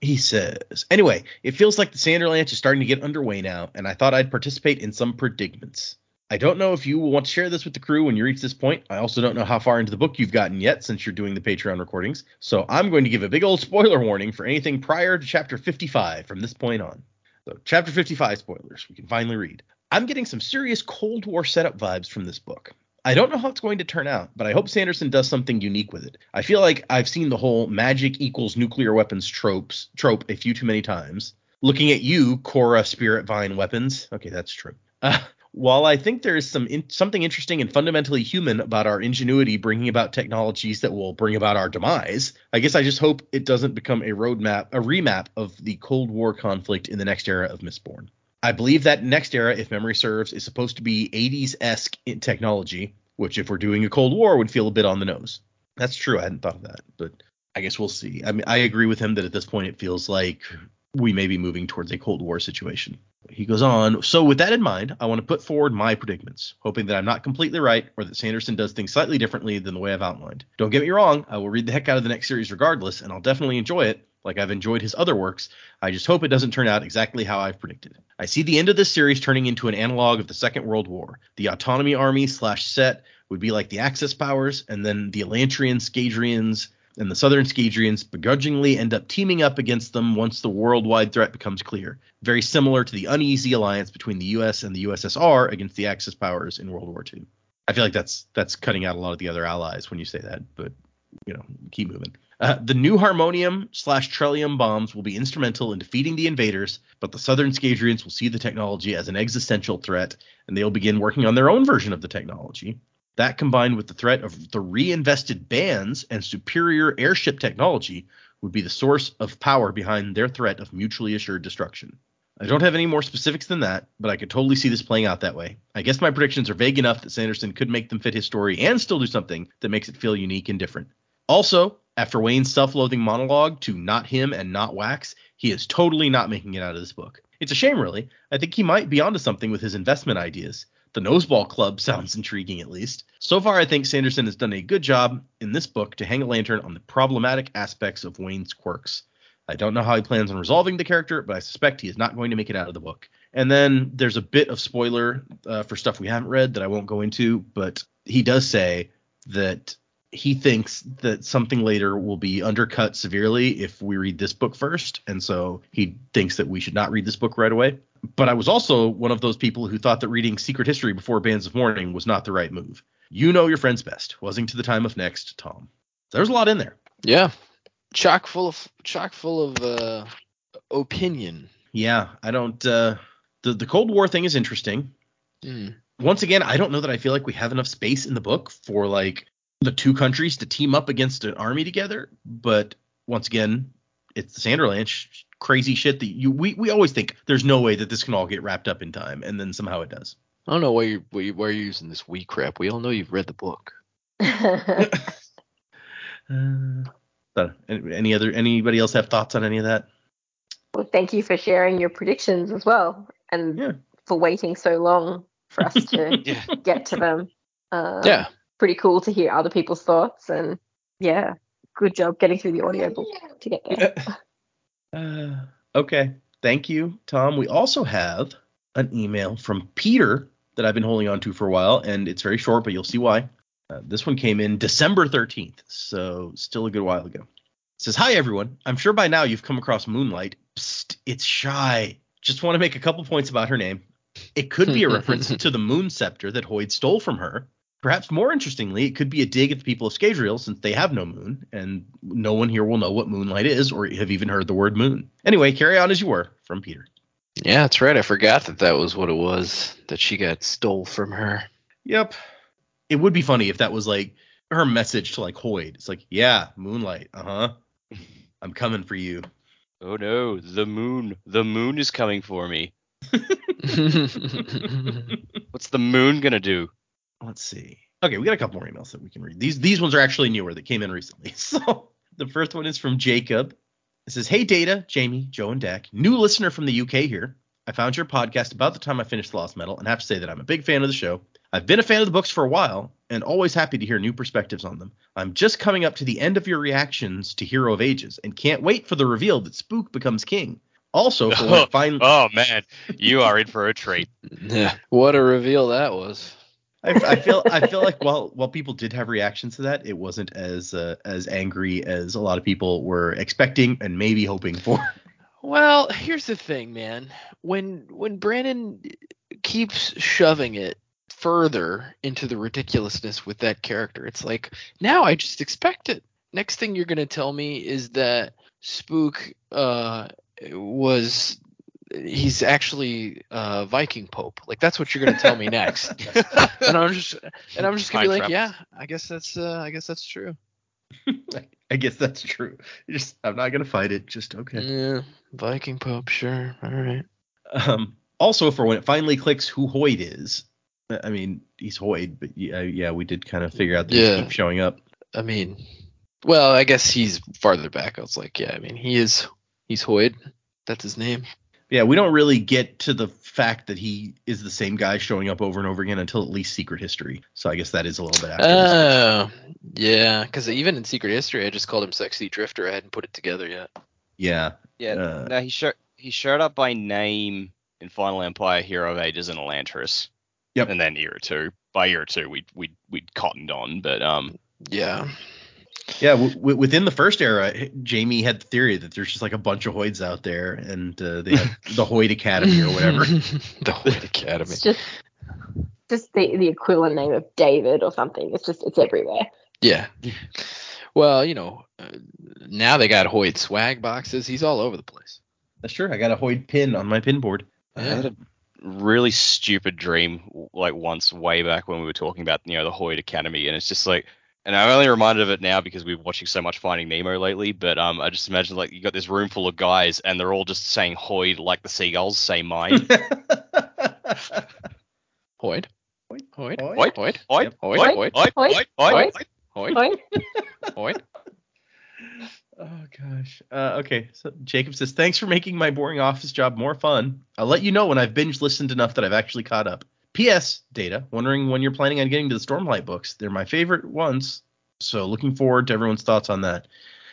he says, anyway, it feels like the Sanderlanche is starting to get underway now, and I thought I'd participate in some predicaments. I don't know if you want to share this with the crew when you reach this point. I also don't know how far into the book you've gotten yet since you're doing the Patreon recordings. So I'm going to give a big old spoiler warning for anything prior to chapter 55 from this point on. So, chapter 55 spoilers, we can finally read. I'm getting some serious Cold War setup vibes from this book. I don't know how it's going to turn out, but I hope Sanderson does something unique with it. I feel like I've seen the whole magic equals nuclear weapons tropes trope a few too many times. Looking at you, Korra Spirit Vine weapons. Okay, that's true. Uh, while I think there is some in, something interesting and fundamentally human about our ingenuity bringing about technologies that will bring about our demise, I guess I just hope it doesn't become a roadmap, a remap of the Cold War conflict in the next era of Mistborn. I believe that next era, if memory serves, is supposed to be 80s esque in technology, which, if we're doing a Cold War, would feel a bit on the nose. That's true. I hadn't thought of that, but I guess we'll see. I mean, I agree with him that at this point it feels like we may be moving towards a Cold War situation. He goes on, so with that in mind, I want to put forward my predicaments, hoping that I'm not completely right or that Sanderson does things slightly differently than the way I've outlined. Don't get me wrong, I will read the heck out of the next series regardless, and I'll definitely enjoy it, like I've enjoyed his other works. I just hope it doesn't turn out exactly how I've predicted. I see the end of this series turning into an analog of the Second World War. The Autonomy Army slash set would be like the Axis powers, and then the Elantrians, Scadrians, and the Southern Scadrians begrudgingly end up teaming up against them once the worldwide threat becomes clear. Very similar to the uneasy alliance between the US and the USSR against the Axis powers in World War II. I feel like that's that's cutting out a lot of the other allies when you say that, but you know, keep moving. Uh, the new harmonium slash trellium bombs will be instrumental in defeating the invaders, but the Southern Skadrians will see the technology as an existential threat, and they'll begin working on their own version of the technology. That combined with the threat of the reinvested bands and superior airship technology would be the source of power behind their threat of mutually assured destruction. I don't have any more specifics than that, but I could totally see this playing out that way. I guess my predictions are vague enough that Sanderson could make them fit his story and still do something that makes it feel unique and different. Also, after Wayne's self loathing monologue to not him and not Wax, he is totally not making it out of this book. It's a shame, really. I think he might be onto something with his investment ideas. The Noseball Club sounds intriguing, at least. So far, I think Sanderson has done a good job in this book to hang a lantern on the problematic aspects of Wayne's quirks. I don't know how he plans on resolving the character, but I suspect he is not going to make it out of the book. And then there's a bit of spoiler uh, for stuff we haven't read that I won't go into, but he does say that he thinks that something later will be undercut severely if we read this book first, and so he thinks that we should not read this book right away. But I was also one of those people who thought that reading Secret History before Bands of Mourning was not the right move. You know your friends best. Wasing to the time of next, Tom. There's a lot in there. Yeah. Chock full of chock full of uh, opinion. Yeah, I don't. Uh, the the Cold War thing is interesting. Hmm. Once again, I don't know that I feel like we have enough space in the book for like the two countries to team up against an army together. But once again, it's the Sanderland sh- crazy shit that you we we always think there's no way that this can all get wrapped up in time, and then somehow it does. I don't know why you why, you- why you're using this we crap. We all know you've read the book. Uh, but any other anybody else have thoughts on any of that? well, thank you for sharing your predictions as well, and Yeah. for waiting so long for us to Yeah. get to them. Uh, yeah. Pretty cool to hear other people's thoughts, and yeah, good job getting through the audiobook to get there. Uh, okay. Thank you, Tom. We also have an email from Peter that I've been holding on to for a while, and it's very short, but you'll see why. Uh, this one came in December 13th, so still a good while ago. It says, Hi, everyone. I'm sure by now you've come across Moonlight. Psst, it's Shai. Just want to make a couple points about her name. It could be a reference to the moon scepter that Hoid stole from her. Perhaps more interestingly, it could be a dig at the people of Scadrial since they have no moon, and no one here will know what moonlight is or have even heard the word moon. Anyway, carry on as you were from Peter. Yeah, that's right. I forgot that that was what it was that she got stole from her. Yep. It would be funny if that was like her message to like Hoid. It's like, yeah, moonlight. Uh huh. I'm coming for you. Oh no, the moon. The moon is coming for me. What's the moon gonna do? Let's see. Okay, we got a couple more emails that we can read. These these ones are actually newer that came in recently. So the first one is from Jacob. It says, Hey Data, Jamie, Joe, and Dak. New listener from the UK here. I found your podcast about the time I finished The Lost Metal and have to say that I'm a big fan of the show. I've been a fan of the books for a while and always happy to hear new perspectives on them. I'm just coming up to the end of your reactions to Hero of Ages and can't wait for the reveal that Spook becomes king. Also, for when finally. Oh man, you are in for a treat. What a reveal that was. I, I feel I feel like while while people did have reactions to that, it wasn't as uh, as angry as a lot of people were expecting and maybe hoping for. Well, here's the thing, man. When when Brandon keeps shoving it further into the ridiculousness with that character, it's like now I just expect it. Next thing you're gonna tell me is that Spook uh was he's actually uh Viking Pope. Like that's what you're gonna tell me next. and I'm just and I'm just gonna be Time like, travel. yeah, I guess that's uh I guess that's true. I guess that's true. Just I'm not gonna fight it. Just okay. Yeah, Viking Pope, sure. All right. Um, also, for when it finally clicks who Hoid is, I mean he's Hoid, but yeah, yeah, we did kind of figure out that Yeah. he keeps showing up. I mean, well, I guess he's farther back. I was like, yeah, I mean, he is, he's Hoid. That's his name. Yeah, we don't really get to the fact that he is the same guy showing up over and over again until at least Secret History. So I guess that is a little bit after. this. Oh, yeah. Because even in Secret History, I just called him Sexy Drifter. I hadn't put it together yet. Yeah, Yeah, Uh, no, he showed he showed up by name in Final Empire, Hero of Ages, and Elantris. Yep. And then Era Two. By Era Two, we we we'd cottoned on, but um, Yeah. Yeah, w- w- within the first era, Jamie had the theory that there's just like a bunch of Hoids out there, and uh, they have the Hoid Academy or whatever. the Hoid Academy. It's just just the the equivalent name of David or something. It's just it's everywhere. Yeah. Well, you know, uh, now they got Hoid swag boxes. He's all over the place. That's true. I got a Hoid pin on my pin board. I had a really stupid dream like once way back when we were talking about you know the Hoid Academy, and it's just like. And I'm only reminded of it now because we've watching so much Finding Nemo lately. But um, I just imagine like you got this room full of guys, and they're all just saying "Hoid" like the seagulls say "mine." Hoid, Hoid. Hoid, Hoid. Hoid, Hoid, Hoid, Hoid, Hoid. Hoid. Hoid. Oh gosh. Uh, okay. So Jacob says, "Thanks for making my boring office job more fun. I'll let you know when I've binge listened enough that I've actually caught up." P.S. Data. Wondering when you're planning on getting to the Stormlight books. They're my favorite ones. So looking forward to everyone's thoughts on that.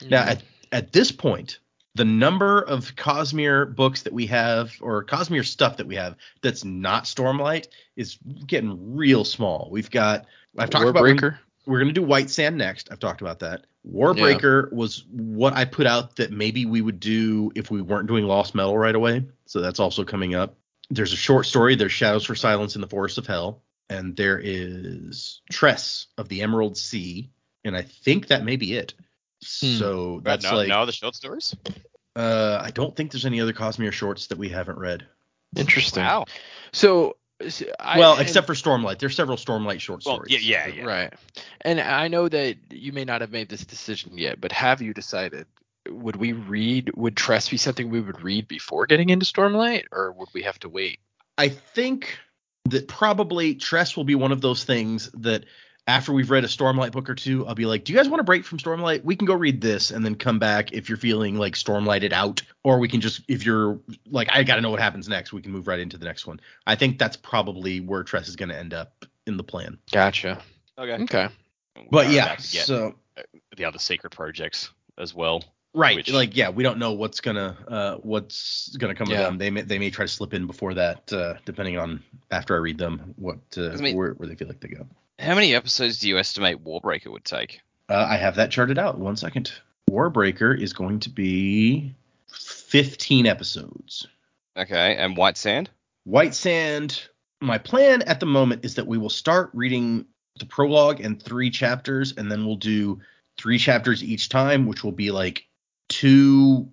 Now, mm-hmm. at, at this point, the number of Cosmere books that we have, or Cosmere stuff that we have, that's not Stormlight, is getting real small. We've got. I've talked about Warbreaker. we're gonna do White Sand next. I've talked about that. Warbreaker was what I put out that maybe we would do if we weren't doing Lost Metal right away. So that's also coming up. There's a short story. There's Shadows for Silence in the Forest of Hell, and there is Tress of the Emerald Sea, and I think that may be it. So But that's no, like no other short stories. uh, I don't think there's any other Cosmere shorts that we haven't read. Interesting. Wow. So, s- I, well, and- except for Stormlight. There's several Stormlight short Well, stories. yeah, yeah, yeah. Right. And I know that you may not have made this decision yet, but have you decided? Would we read? Would Tress be something we would read before getting into Stormlight, or would we have to wait? I think that probably Tress will be one of those things that after we've read a Stormlight book or two, I'll be like, "Do you guys want to break from Stormlight? We can go read this and then come back if you're feeling like Stormlighted out, or we can just if you're like, I got to know what happens next, we can move right into the next one." I think that's probably where Tress is going to end up in the plan. Gotcha. Okay. Okay. But yeah, about to get so the other secret projects as well. Right, which- like yeah, we don't know what's gonna uh what's gonna come Yeah. of them. They may they may try to slip in before that, uh depending on after I read them what uh, I mean- where where they feel like they go. How many episodes do you estimate Warbreaker would take? Uh, I have that charted out. One second. Warbreaker is going to be 15 episodes. Okay, and White Sand? White Sand. My plan at the moment is that we will start reading the prologue and three chapters, and then we'll do three chapters each time, which will be like two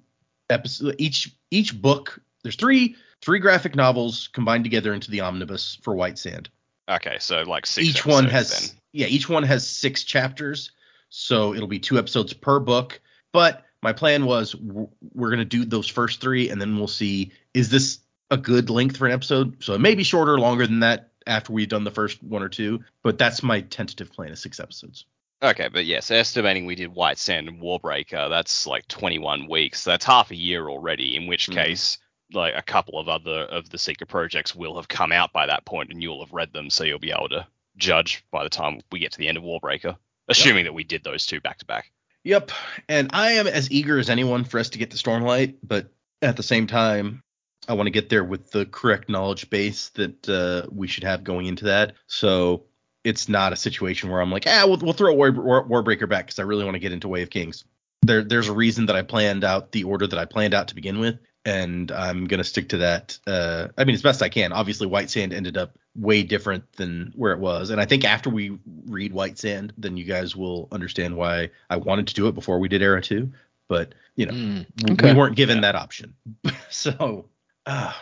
episodes each. Each book. There's three three graphic novels combined together into the omnibus for White Sand Okay, so like six. each one has then. yeah each one has six chapters so it'll be two episodes per book but my plan was w- we're going to do those first three and then we'll see is this a good length for an episode so it may be shorter or longer than that after we've done the first one or two but that's my tentative plan is six episodes Okay, but yes, estimating we did White Sand and Warbreaker, that's like 21 weeks. That's half a year already. In which Mhm. case, like a couple of other of the secret projects will have come out by that point, and you'll have read them, so you'll be able to judge by the time we get to the end of Warbreaker, assuming that we did those two back to back. Yep. And I am as eager as anyone for us to get to Stormlight, but at the same time, I want to get there with the correct knowledge base that uh, we should have going into that. So it's not a situation where I'm like, ah, we'll, we'll throw War, War, Warbreaker back because I really want to get into Way of Kings. There, there's a reason that I planned out the order that I planned out to begin with, and I'm gonna stick to that. Uh, I mean, as best I can. Obviously, White Sand ended up way different than where it was, and I think after we read White Sand, then you guys will understand why I wanted to do it before we did Era Two. But you know, Mm, we- okay. we weren't given Yeah. that option. so, uh,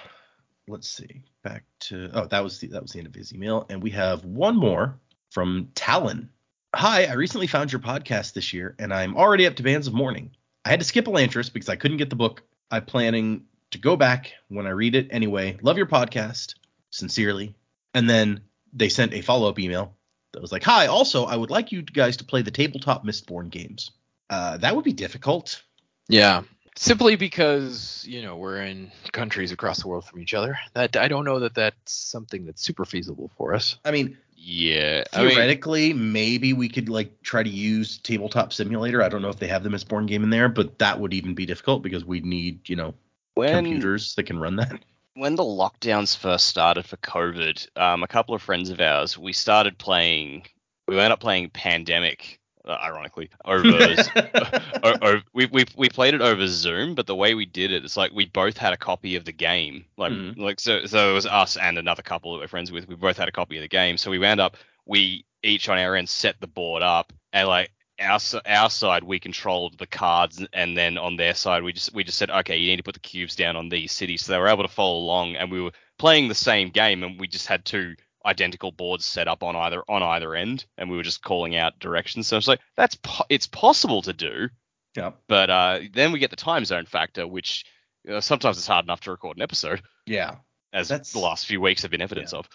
let's see. Back to oh, that was the that was the end of his email, and we have one more from Talon. Hi, I recently found your podcast this year, and I'm already up to Bands of Mourning. I had to skip Elantris because I couldn't get the book. I'm planning to go back when I read it anyway. Love your podcast, sincerely. And then they sent a follow up email that was like, "Hi, also I would like you guys to play the tabletop Mistborn games. Uh, that would be difficult. Yeah. Simply because you know we're in countries across the world from each other. That I don't know that that's something that's super feasible for us. I mean, Yeah, I mean, theoretically, maybe we could like try to use Tabletop Simulator. I don't know if they have the Mistborn game in there, but that would even be difficult because we'd need, you know, when computers that can run that. when the lockdowns first started for COVID, um, a couple of friends of ours, we started playing. We ended up playing Pandemic, uh, ironically, over. o- o- we, we we played it over Zoom, but the way we did it, it's like we both had a copy of the game. Like Mhm. like so so it was us and another couple that we're friends with. We both had a copy of the game, so we wound up we each on our end set the board up and like. Our, our side we controlled the cards and then on their side we just we just said okay you need to put the cubes down on these cities so they were able to follow along and we were playing the same game and we just had two identical boards set up on either on either end and we were just calling out directions so it's like that's po- it's possible to do yeah. but uh, then we get the time zone factor which uh, sometimes it's hard enough to record an episode Yeah. as That's- the last few weeks have been evidence yeah. of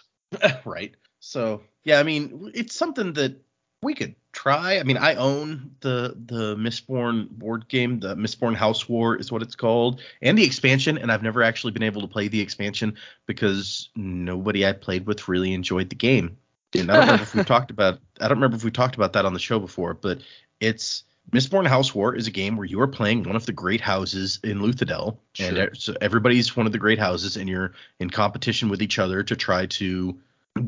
right. So yeah, I mean, it's something that We could try. I mean, I own the the Mistborn board game. The Mistborn House War is what it's called, and the expansion. And I've never actually been able to play the expansion because nobody I played with really enjoyed the game. And I don't remember if we've talked about. I don't remember if we talked about that on the show before, but it's Mistborn House War is a game where you are playing one of the great houses in Luthadel, and Sure. e- so everybody's one of the great houses, and you're in competition with each other to try to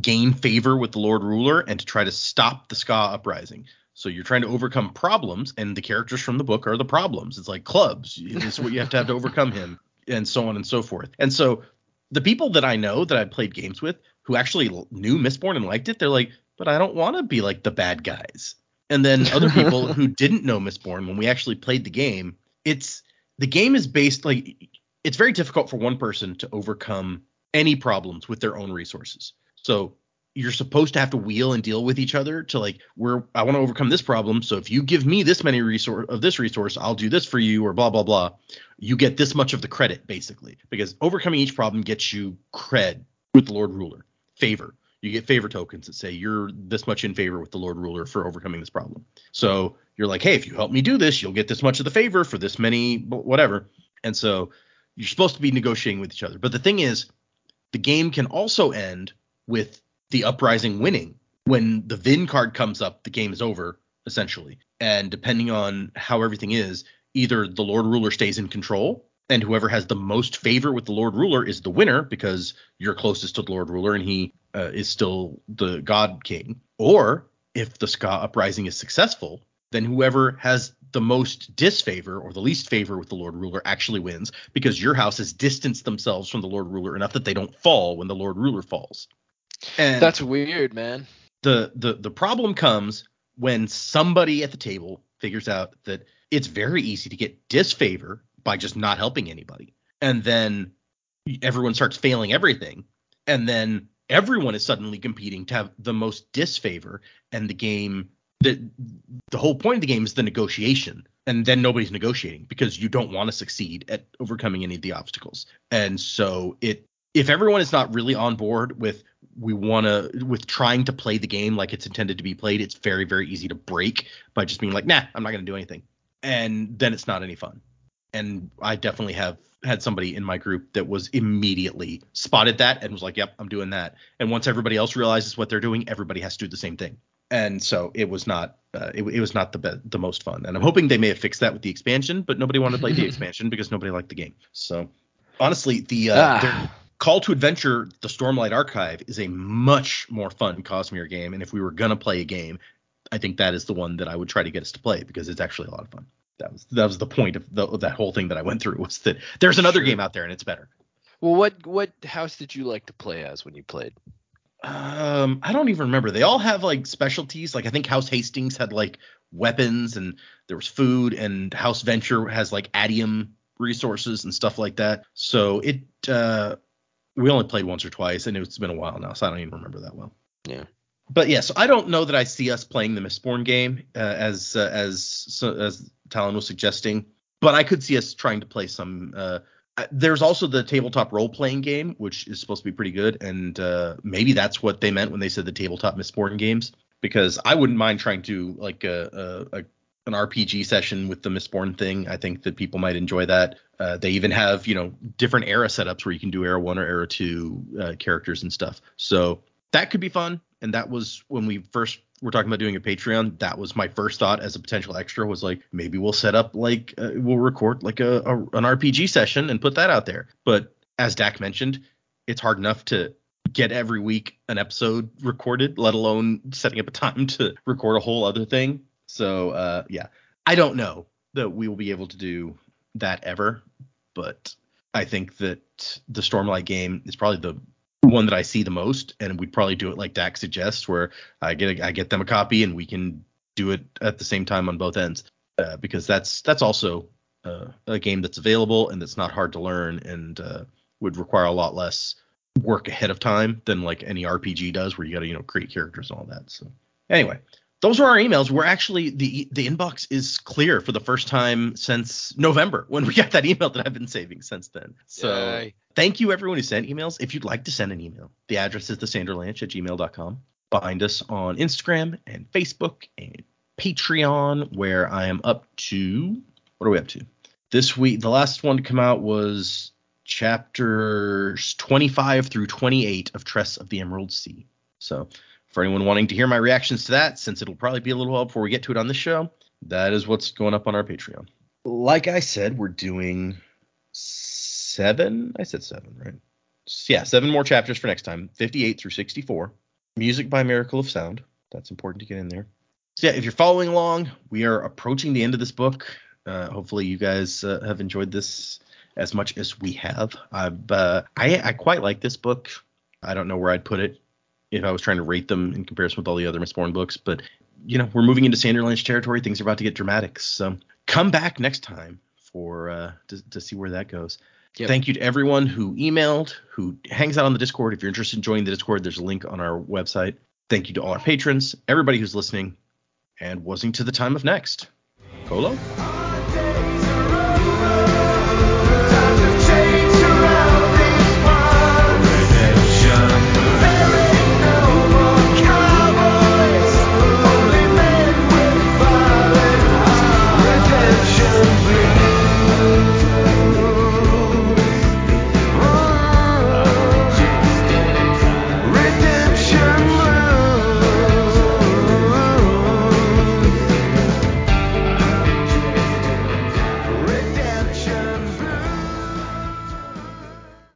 gain favor with the Lord Ruler and to try to stop the Ska uprising. So you're trying to overcome problems, and the characters from the book are the problems. It's like clubs. This is what you have to have to overcome him, and so on and so forth. And so the people that I know that I played games with who actually knew Mistborn and liked it, they're like, but I don't want to be like the bad guys. And then other people who didn't know Mistborn, when we actually played the game, it's the game is based like it's very difficult for one person to overcome any problems with their own resources. So you're supposed to have to wheel and deal with each other to like we're I want to overcome this problem. So if you give me this many resource of this resource, I'll do this for you or blah blah blah. You get this much of the credit basically because overcoming each problem gets you cred with the Lord Ruler, favor. You get favor tokens that say you're this much in favor with the Lord Ruler for overcoming this problem. So you're like, hey, if you help me do this, you'll get this much of the favor for this many whatever. And so you're supposed to be negotiating with each other. But the thing is, the game can also end with the uprising winning. When the Vin card comes up, the game is over essentially. And depending on how everything is, either the Lord Ruler stays in control, and whoever has the most favor with the Lord Ruler is the winner because you're closest to the Lord Ruler and he uh, is still the God King. Or if the Skaa uprising is successful, then whoever has the most disfavor or the least favor with the Lord Ruler actually wins because your house has distanced themselves from the Lord Ruler enough that they don't fall when the Lord Ruler falls. And That's weird, man. the the the problem comes when somebody at the table figures out that it's very easy to get disfavor by just not helping anybody. And then everyone starts failing everything. And then everyone is suddenly competing to have the most disfavor. And the game the the whole point of the game is the negotiation. And then nobody's negotiating because you don't want to succeed at overcoming any of the obstacles. And so it if everyone is not really on board with we want to with trying to play the game like it's intended to be played it's very very easy to break by just being like nah i'm not going to do anything. And then it's not any fun. And i definitely have had somebody in my group that was immediately spotted that and was like yep i'm doing that. And once everybody else realizes what they're doing everybody has to do the same thing. And so it was not uh, it, it was not the be- the most fun. And i'm hoping they may have fixed that with the expansion but nobody wanted to play the expansion because nobody liked the game. So honestly the uh, Ah. Call to adventure the stormlight archive is a much more fun cosmere game and if we were gonna play a game i think that is the one that i would try to get us to play because it's actually a lot of fun that was that was the point of, the, of that whole thing that i went through was that there's another Sure. game out there and it's better Well, what what house did you like to play as when you played? Um, I don't even remember. They all have like specialties. Like I think House Hastings had like weapons and there was food, and House Venture has like atium resources and stuff like that. So it uh we only played once or twice, and it's been a while now, so I don't even remember that well. Yeah. But yeah, so I don't know that I see us playing the Mistborn game uh, as uh, as so, as Talon was suggesting, but I could see us trying to play some. Uh, uh, there's also the tabletop role playing game, which is supposed to be pretty good, and uh, maybe that's what they meant when they said the tabletop Mistborn games. Because I wouldn't mind trying to like a, a, a an RPG session with the Mistborn thing. I think that people might enjoy that. Uh, they even have you know different era setups where you can do era one or era two uh, characters and stuff. So that could be fun. And that was when we first were talking about doing a Patreon. That was my first thought as a potential extra was like maybe we'll set up like uh, we'll record like a, a an RPG session and put that out there. But as Dak mentioned, it's hard enough to get every week an episode recorded, let alone setting up a time to record a whole other thing. So uh, yeah, I don't know that we will be able to do that ever, but I think that the Stormlight game is probably the one that I see the most, and we'd probably do it like Dak suggests, where I get a, I get them a copy and we can do it at the same time on both ends, uh, because that's that's also uh, a game that's available and that's not hard to learn and uh, would require a lot less work ahead of time than like any RPG does, where you got to you know create characters and all that. So anyway, those are our emails. We're actually the the inbox is clear for the first time since November when we got that email that I've been saving since then. So Yay. thank you everyone who sent emails. If you'd like to send an email, the address is thesanderlanche at gmail.com. find us on Instagram and Facebook and Patreon, where I am up to. What are we up to? This week, the last one to come out was chapters 25 through 28 of Tress of the Emerald Sea. So, for anyone wanting to hear my reactions to that, since it'll probably be a little while before we get to it on this show, that is what's going up on our Patreon. Like I said, we're doing seven. I said seven, right? Yeah, seven more chapters for next time 58 through 64. Music by Miracle of Sound. That's important to get in there. So, yeah, if you're following along, we are approaching the end of this book. Uh, hopefully, you guys uh, have enjoyed this as much as we have. I've, uh, I, I quite like this book. I don't know where I'd put it if I was trying to rate them in comparison with all the other Mistborn books, but you know, we're moving into Sanderlanche territory. Things are about to get dramatic. So come back next time for uh, to, to see where that goes. Yep. Thank you to everyone who emailed, who hangs out on the Discord. If you're interested in joining the Discord, there's a link on our website. Thank you to all our patrons, everybody who's listening, and wasing to the time of next. Colo?